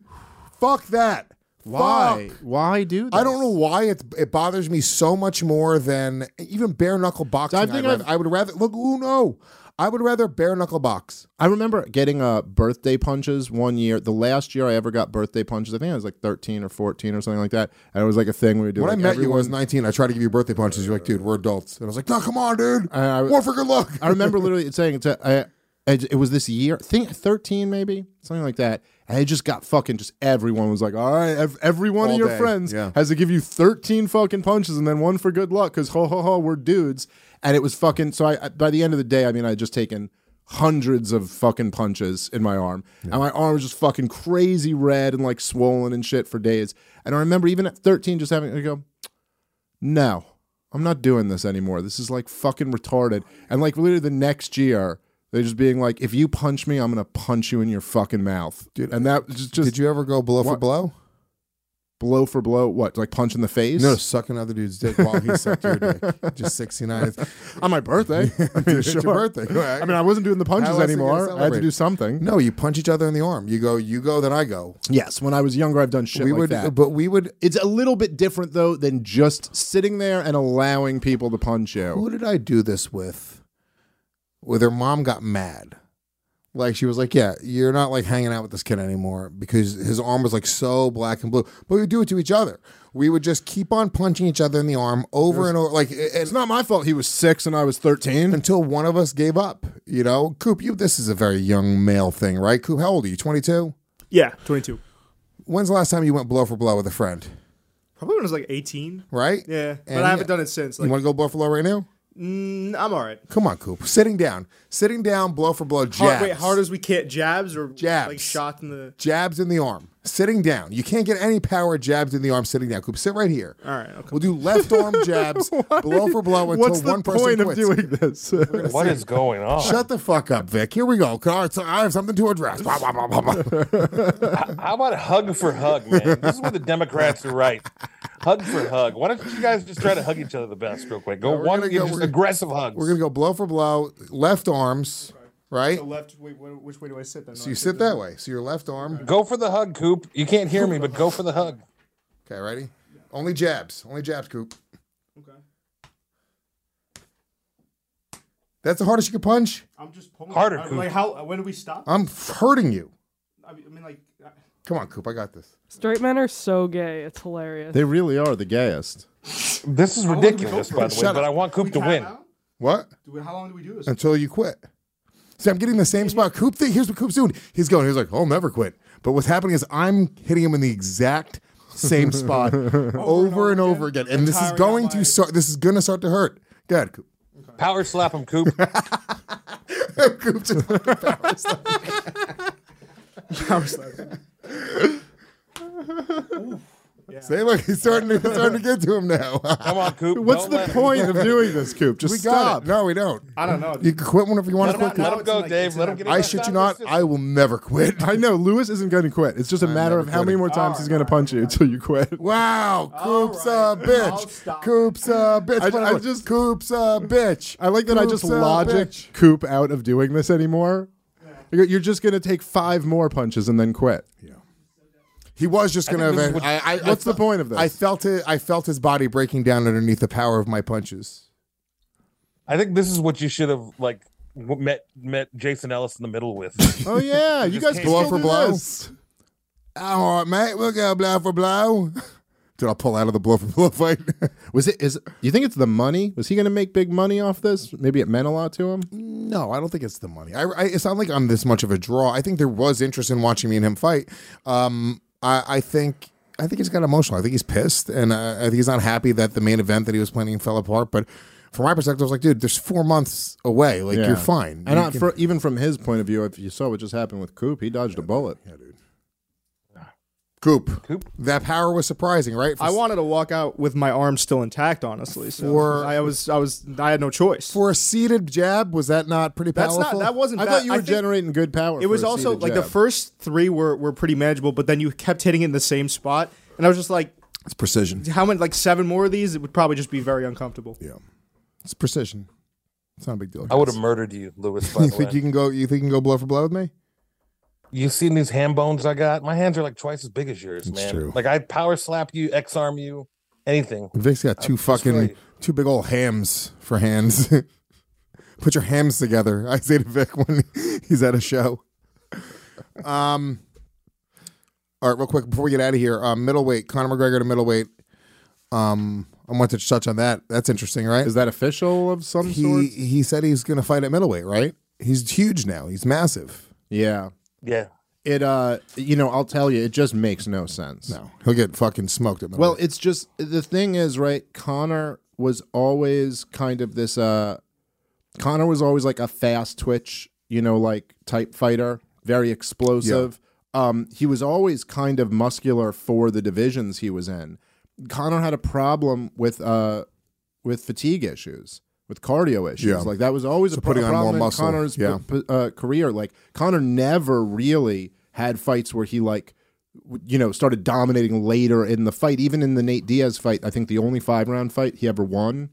Speaker 4: Fuck that.
Speaker 5: Why?
Speaker 4: Fuck.
Speaker 5: Why do this?
Speaker 4: I don't know why it it bothers me so much more than even bare knuckle boxing.
Speaker 5: I
Speaker 4: I,
Speaker 5: think
Speaker 4: would rather,
Speaker 5: I've-
Speaker 4: I would rather look. Oh no, I would rather bare knuckle box.
Speaker 5: I remember getting uh, birthday punches one year. The last year I ever got birthday punches, I think I was like 13 or 14 or something like that. And it was like a thing we would do.
Speaker 4: When
Speaker 5: like
Speaker 4: I met you, I was 19. I tried to give you birthday punches. You're like, dude, we're adults, and I was like, no, come on, dude,
Speaker 5: I- I-
Speaker 4: more for good luck.
Speaker 5: I remember literally it saying to, I, it was this year, I think 13 maybe, something like that. And it just got fucking just everyone was like, all right, ev- every one
Speaker 4: All
Speaker 5: of your
Speaker 4: day,
Speaker 5: friends
Speaker 4: yeah.
Speaker 5: has to give you 13 fucking punches and then one for good luck because ho ho ho, we're dudes. And it was fucking, so I, by the end of the day, I mean, I had just taken hundreds of fucking punches in my arm. And my arm was just fucking crazy red and like swollen and shit for days. And I remember even at 13 just having to go, no, I'm not doing this anymore. This is like fucking retarded. And like literally the next year, they're just being like, if you punch me, I'm gonna punch you in your fucking mouth, dude. And that was just, just
Speaker 4: Did you ever go blow for blow?
Speaker 5: Blow for blow. What, like punch in the face?
Speaker 4: No, suck another dude's dick while he sucked your dick. (laughs) Just 69. (laughs)
Speaker 5: On my birthday. (laughs) I mean,
Speaker 4: It's
Speaker 5: sure.
Speaker 4: your birthday.
Speaker 5: I mean, I wasn't doing the punches
Speaker 4: How else are you gonna
Speaker 5: anymore. I had to do something.
Speaker 4: No, you punch each other in the arm. You go, you go, then I go.
Speaker 5: Yes, when I was younger, I've done shit
Speaker 4: we
Speaker 5: like
Speaker 4: would,
Speaker 5: that.
Speaker 4: but we would.
Speaker 5: it's a little bit different though than just sitting there and allowing people to punch you.
Speaker 4: Who did I do this with? With their mom got mad. Like she was like, "Yeah, you're not like hanging out with this kid anymore because his arm was like so black and blue." But we would do it to each other. We would just keep on punching each other in the arm over and over, like and,
Speaker 5: It's not my fault. He was six and I was thirteen.
Speaker 4: until one of us gave up. You know, Coop, you this is a very young male thing, right? Coop, how old are you? Twenty two.
Speaker 1: Yeah, 22.
Speaker 4: When's the last time you went blow for blow with a friend?
Speaker 1: Probably when I was like 18.
Speaker 4: Right?
Speaker 1: Yeah, but I haven't done it since.
Speaker 4: You want to go blow for blow right now?
Speaker 1: Mm, I'm all right.
Speaker 4: Come on, Coop. Sitting down, sitting down, blow for blow. Jabs.
Speaker 1: Hard, wait, hard as we can. Jabs or
Speaker 4: Jabs.
Speaker 1: Like shots in the.
Speaker 4: jabs in the arm, sitting down. You can't get any power jabs in the arm sitting down. Coop, sit right here.
Speaker 1: All right, okay.
Speaker 4: We'll do left arm jabs, (laughs) blow for blow until
Speaker 5: What's
Speaker 4: one person
Speaker 5: point of
Speaker 4: quits.
Speaker 5: doing this? (laughs)
Speaker 6: What is going on?
Speaker 4: Shut the fuck up, Vic. Here we go. All right, so I have something to address. Blah, blah, blah, blah, blah.
Speaker 6: How about hug for hug, man? This is where the Democrats are right. Hug for hug. Why don't you guys just try to hug each other the best, real quick? Go
Speaker 4: we're
Speaker 6: one, give
Speaker 4: go-
Speaker 6: just aggressive hugs.
Speaker 4: We're gonna go blow for blow, left arms, right?
Speaker 1: The left. Wait, which way do I sit then?
Speaker 4: So you sit that way. So your left arm.
Speaker 6: Go for the hug, Coop. You can't hear me, but go for the hug.
Speaker 4: Okay, ready? Only jabs. Only jabs, Coop.
Speaker 1: Okay.
Speaker 4: That's the hardest you can punch.
Speaker 1: I'm just pulling.
Speaker 6: Harder,
Speaker 1: I-
Speaker 6: Coop.
Speaker 1: Like how? When do we stop?
Speaker 4: I'm hurting you.
Speaker 1: I mean, like.
Speaker 4: Come on, Coop. I got this.
Speaker 7: Straight men are so gay. It's hilarious.
Speaker 5: they really are the gayest.
Speaker 6: This is
Speaker 1: long
Speaker 6: ridiculous, by the way,
Speaker 4: Shut
Speaker 6: but
Speaker 4: up.
Speaker 6: I want Coop to win.
Speaker 1: out?
Speaker 4: What?
Speaker 1: Do we, how long do we do this?
Speaker 4: Until you quit. See, I'm getting the same spot. Coop thing. Here's what Coop's doing. He's going. He's like, "Oh, I'll never quit." But what's happening is I'm hitting him in the exact same (laughs) spot over, and over again, and this is
Speaker 1: tiring
Speaker 4: going to
Speaker 1: my-
Speaker 4: start. This is going to start to hurt. Go ahead, Coop.
Speaker 6: Power slap him, Coop. (laughs)
Speaker 4: Coop just fucking (laughs) power slap.
Speaker 1: Power slap.
Speaker 4: Say, look, he's starting to he's starting to get to him now.
Speaker 6: Come on, Coop. (laughs)
Speaker 5: What's
Speaker 6: Don't
Speaker 5: the point of doing this, Coop? Just
Speaker 4: we
Speaker 5: stop.
Speaker 4: got it. No, we don't.
Speaker 1: I don't know.
Speaker 4: You can quit whenever you want
Speaker 6: Let
Speaker 4: to
Speaker 6: him,
Speaker 4: quit.
Speaker 6: let
Speaker 4: Coop.
Speaker 6: him go,
Speaker 1: like-
Speaker 6: Dave. Let him get.
Speaker 4: I
Speaker 6: his
Speaker 4: shit you not.
Speaker 6: to
Speaker 4: I will never quit.
Speaker 5: I know Luis isn't going to quit. It's just a matter
Speaker 4: never
Speaker 5: of how many more times oh, he's going to punch you until you quit.
Speaker 4: Wow, Coop's
Speaker 1: right.
Speaker 4: a
Speaker 1: I'll
Speaker 4: bitch. Coop's a bitch.
Speaker 5: I- I just-
Speaker 4: Coop's a bitch.
Speaker 5: I like that I just logic. Coop out of doing this anymore. You're you're just going to take five more punches and then quit. Yeah.
Speaker 4: He was just gonna.
Speaker 6: think this is
Speaker 4: event-
Speaker 6: what-
Speaker 4: I, I,
Speaker 5: What's
Speaker 4: I
Speaker 5: the point of this?
Speaker 4: I felt it. I felt his body breaking down underneath the power of my punches.
Speaker 6: I think this is what you should have like met met Jason Ellis in the middle with. (laughs)
Speaker 5: Oh yeah, you guys
Speaker 4: Blow for blow?
Speaker 5: this.
Speaker 4: All right, mate. We'll go blow for blow. (laughs) Dude, I'll pull out of the blow for (laughs) blow fight.
Speaker 5: Was it? Is you think it's the money? Was he going to make big money off this? Maybe it meant a lot to him.
Speaker 4: no, I don't think it's the money. I, I, it's not like I'm this much of a draw. I think there was interest in watching me and him fight. Um, I, I think. I think he's got emotional. I think he's pissed, and uh, I think he's not happy that the main event that he was planning fell apart. But from my perspective, I was like, dude, there's four months away. Like
Speaker 5: Yeah.
Speaker 4: you're fine.
Speaker 5: And
Speaker 4: You
Speaker 5: not
Speaker 4: can-
Speaker 5: for, even from his point of view, if you saw what just happened with Coop, he dodged a bullet.
Speaker 4: Coop.
Speaker 6: Coop.
Speaker 4: That power was surprising, right? For
Speaker 1: I wanted to walk out with my arm still intact, honestly. So
Speaker 4: For-
Speaker 1: I was, I was, I had no choice.
Speaker 4: for a seated jab. Was that not pretty
Speaker 1: That's
Speaker 4: powerful?
Speaker 1: not. That wasn't.
Speaker 5: I
Speaker 1: bad.
Speaker 5: thought you were generating good power.
Speaker 1: It was
Speaker 5: for a
Speaker 1: also
Speaker 5: seated
Speaker 1: like the first three were were pretty manageable, but then you kept hitting it in the same spot, and I was just like,
Speaker 4: It's precision.
Speaker 1: how many like seven more of these? It would probably just be very uncomfortable.
Speaker 4: Yeah, it's precision. It's not a big deal.
Speaker 6: I would have murdered you, Luis. (laughs) By
Speaker 4: You
Speaker 6: the
Speaker 4: think
Speaker 6: way.
Speaker 4: you can go? You think you can go blow for blow with me?
Speaker 6: You seen these ham bones I got? My hands are like twice as big as yours,
Speaker 4: It's
Speaker 6: man.
Speaker 4: true.
Speaker 6: Like I'd power slap you, X arm you, anything.
Speaker 4: Vic's got two fucking
Speaker 6: great.
Speaker 4: two big old hams for hands. (laughs) Put your hams together. I say to Vic when he's at a show. Um. All right, real quick before we get out of here, um, middleweight Conor McGregor to middleweight. Um, I want to touch on that. That's interesting, right?
Speaker 5: Is that official of some
Speaker 4: he
Speaker 5: sort?
Speaker 4: he said he's going to fight at middleweight, right? He's huge now. He's massive.
Speaker 5: Yeah.
Speaker 6: Yeah.
Speaker 5: It uh you know, I'll tell you, it just makes no sense.
Speaker 4: No, he'll get fucking smoked at
Speaker 5: Well, it's just the thing is, right? Conor was always kind of this uh Conor was always like a fast twitch, you know, like type fighter, very explosive. Um he was always kind of muscular for the divisions he was in. Conor had a problem with uh with fatigue issues, with cardio issues.
Speaker 4: Yeah.
Speaker 5: Like that was always a pro-
Speaker 4: putting on more
Speaker 5: problem in
Speaker 4: muscle,
Speaker 5: Conor's
Speaker 4: yeah.
Speaker 5: p- p- uh, career. Like Conor never really had fights where he like you know started dominating later in the fight. Even in the Nate Diaz fight, I think the only five round fight he ever won.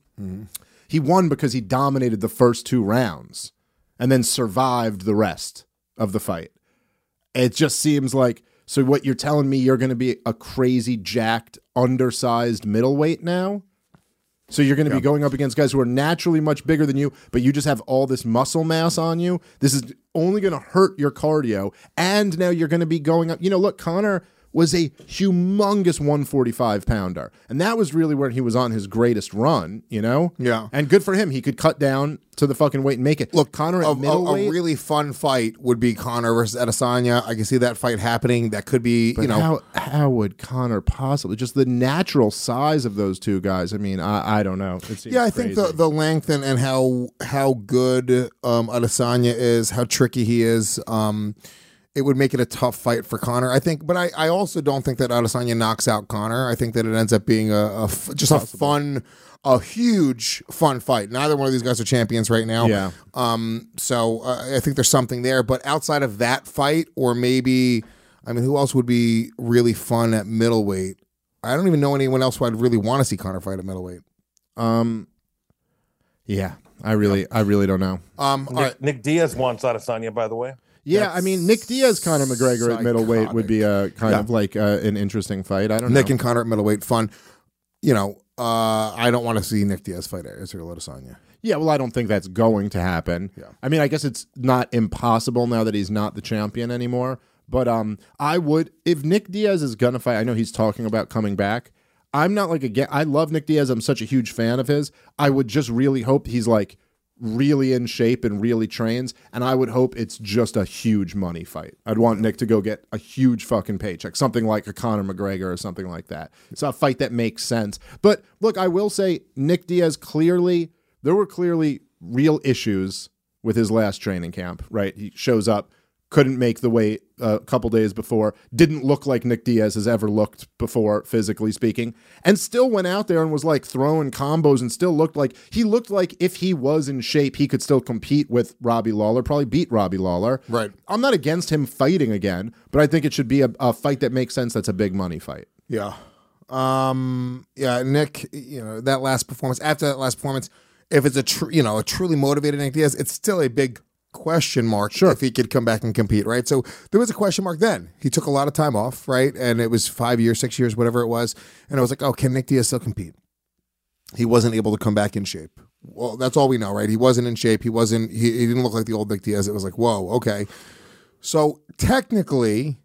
Speaker 5: He won because he dominated the first two rounds and then survived the rest of the fight. It just seems like so. What you're telling me, you're going to be a crazy, jacked, undersized middleweight now. So you're going to be going up against guys who are naturally much bigger than you, but you just have all this muscle mass on you. This is only going to hurt your cardio, and now you're going to be going up. You know, look, Conor was a humongous 145 pounder, and that was really where he was on his greatest run. You know,
Speaker 4: Yeah.
Speaker 5: and good for him. He could cut down to the fucking weight and make it. Look, Conor
Speaker 4: a,
Speaker 5: at
Speaker 4: a,
Speaker 5: middleweight.
Speaker 4: a really fun fight would be Conor versus Adesanya. I can see that fight happening. That could be,
Speaker 5: But
Speaker 4: you know,
Speaker 5: how how would Conor possibly just the natural size of those two guys? I mean, I, I don't know. It seems
Speaker 4: yeah. I think the, the length and, and how how good um, Adesanya is, how tricky he is. Um, it would make it a tough fight for Conor. I think, but I, I also don't think that Adesanya knocks out Conor. I think that it ends up being a, a f- just a fun, a huge fun fight. Neither one of these guys are champions right now.
Speaker 5: Yeah.
Speaker 4: Um. So uh, I think there's something there. But outside of that fight, or maybe, I mean, who else would be really fun at middleweight? I don't even know anyone else who I'd really want to see Conor fight at middleweight.
Speaker 5: um, yeah, I really I really don't know.
Speaker 4: Um.
Speaker 6: Nick,
Speaker 4: right.
Speaker 6: Nick Diaz wants Adesanya, by the way.
Speaker 5: Yeah, I mean Nick Diaz, Conor McGregor at middleweight would be a kind
Speaker 4: Yeah.
Speaker 5: of like uh, an interesting fight. I don't know.
Speaker 4: Nick
Speaker 5: know.
Speaker 4: and Conor at middleweight, fun. You know, uh, I don't want to see Nick Diaz fight Israel Adesanya.
Speaker 5: yeah, well, I don't think that's going to happen.
Speaker 4: Yeah.
Speaker 5: I mean, I guess it's not impossible now that he's not the champion anymore. But um, I would if Nick Diaz is gonna fight. I know he's talking about coming back. I'm not like again. I love Nick Diaz. I'm such a huge fan of his. I would just really hope he's like really in shape and really trains. And I would hope it's just a huge money fight. I'd want Nick to go get a huge fucking paycheck, something like a Conor McGregor or something like that. It's a fight that makes sense. But look, I will say Nick Diaz clearly, there were clearly real issues with his last training camp, right? He shows up, couldn't make the weight a couple days before, didn't look like Nick Diaz has ever looked before, physically speaking, and still went out there and was like throwing combos and still looked like he looked like if he was in shape, he could still compete with Robbie Lawler, probably beat Robbie Lawler.
Speaker 4: Right.
Speaker 5: I'm not against him fighting again, but I think it should be a, a fight that makes sense that's a big money fight.
Speaker 4: Yeah. Um. Yeah. Nick. You know that last performance. After that last performance, if it's a true, you know a truly motivated Nick Diaz, it's still a big question mark
Speaker 5: Sure.
Speaker 4: if he could come back and compete. Right. So there was a question mark then. He took a lot of time off. Right. And it was five years, six years, whatever it was. And I was like, oh, can Nick Diaz still compete? He wasn't able to come back in shape. Well, that's all we know, right? He wasn't in shape. He wasn't. He, he didn't look like the old Nick Diaz. It was like, whoa, okay. So technically,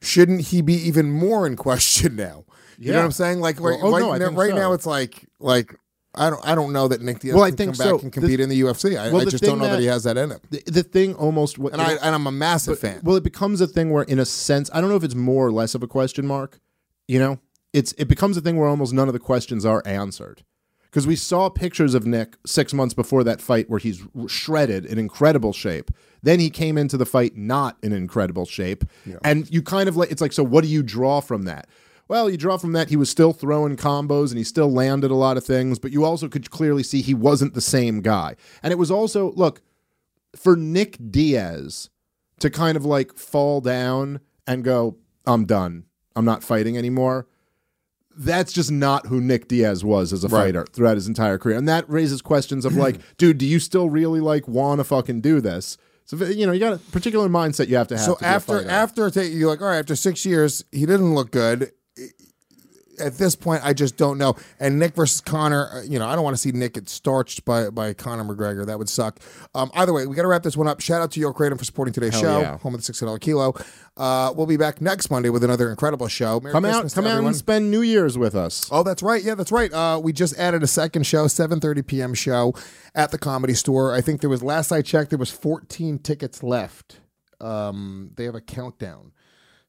Speaker 4: shouldn't he be even more in (laughs) question now? You know what I'm saying? Like right,
Speaker 5: oh,
Speaker 4: right,
Speaker 5: no,
Speaker 4: right
Speaker 5: so.
Speaker 4: now, it's like like I don't I don't know that Nick Diaz
Speaker 5: Well, I
Speaker 4: can
Speaker 5: think
Speaker 4: come back
Speaker 5: so.
Speaker 4: and compete
Speaker 5: The-
Speaker 4: in the UFC. I,
Speaker 5: Well,
Speaker 4: I just don't know that,
Speaker 5: that-
Speaker 4: he has that in him.
Speaker 5: The, the thing almost,
Speaker 4: And I and I'm a massive fan.
Speaker 5: Well, it becomes a thing where, in a sense, I don't know if it's more or less of a question mark. You know, it's it becomes a thing where almost none of the questions are answered because we saw pictures of Nick six months before that fight where he's shredded in incredible shape. Then he came into the fight not in incredible shape, and you kind of like it's like so. What do you draw from that? Well, you draw from that he was still throwing combos and he still landed a lot of things, but you also could clearly see he wasn't the same guy. And it was also look for Nick Diaz to kind of like fall down and go, I'm done. I'm not fighting anymore. That's just not who Nick Diaz was as a
Speaker 4: Right.
Speaker 5: fighter throughout his entire career. And that raises questions of like, (clears throat) dude, do you still really like want to fucking do this? So, you know, you got a particular mindset you have to have.
Speaker 4: So
Speaker 5: to
Speaker 4: after after you're like, all right, after six years, he didn't look good. At this point, I just don't know. And Nick versus Conor, uh, you know, I don't want to see Nick get starched by by Conor McGregor. That would suck. Um, either way, we got to wrap this one up. Shout out to Yo Kratom for supporting today's
Speaker 5: Hell
Speaker 4: show,
Speaker 5: yeah.
Speaker 4: home of the six dollar kilo. Uh, we'll be back next Monday with another incredible show. Merry
Speaker 5: come out,
Speaker 4: Christmas to
Speaker 5: come out and spend New Year's with us.
Speaker 4: Oh, that's right. Yeah, that's right. Uh, we just added a second show, 7:30 p.m. show at the Comedy Store. I think there was last I checked, there was 14 tickets left. Um, they have a countdown,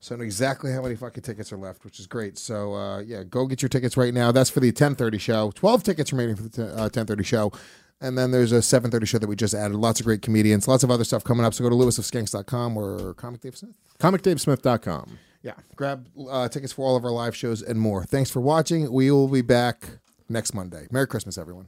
Speaker 4: so I know exactly how many fucking tickets are left, which is great. So uh, yeah, go get your tickets right now. That's for the 10:30 show. 12 tickets remaining for the uh, 10:30 show. And then there's a 7:30 show that we just added. Lots of great comedians, lots of other stuff coming up. So go to luisofskanks.com or Comic Dave Smith.
Speaker 5: ComicDaveSmith.com.
Speaker 4: Yeah, grab uh, tickets for all of our live shows and more. Thanks for watching. We will be back next Monday. Merry Christmas, everyone.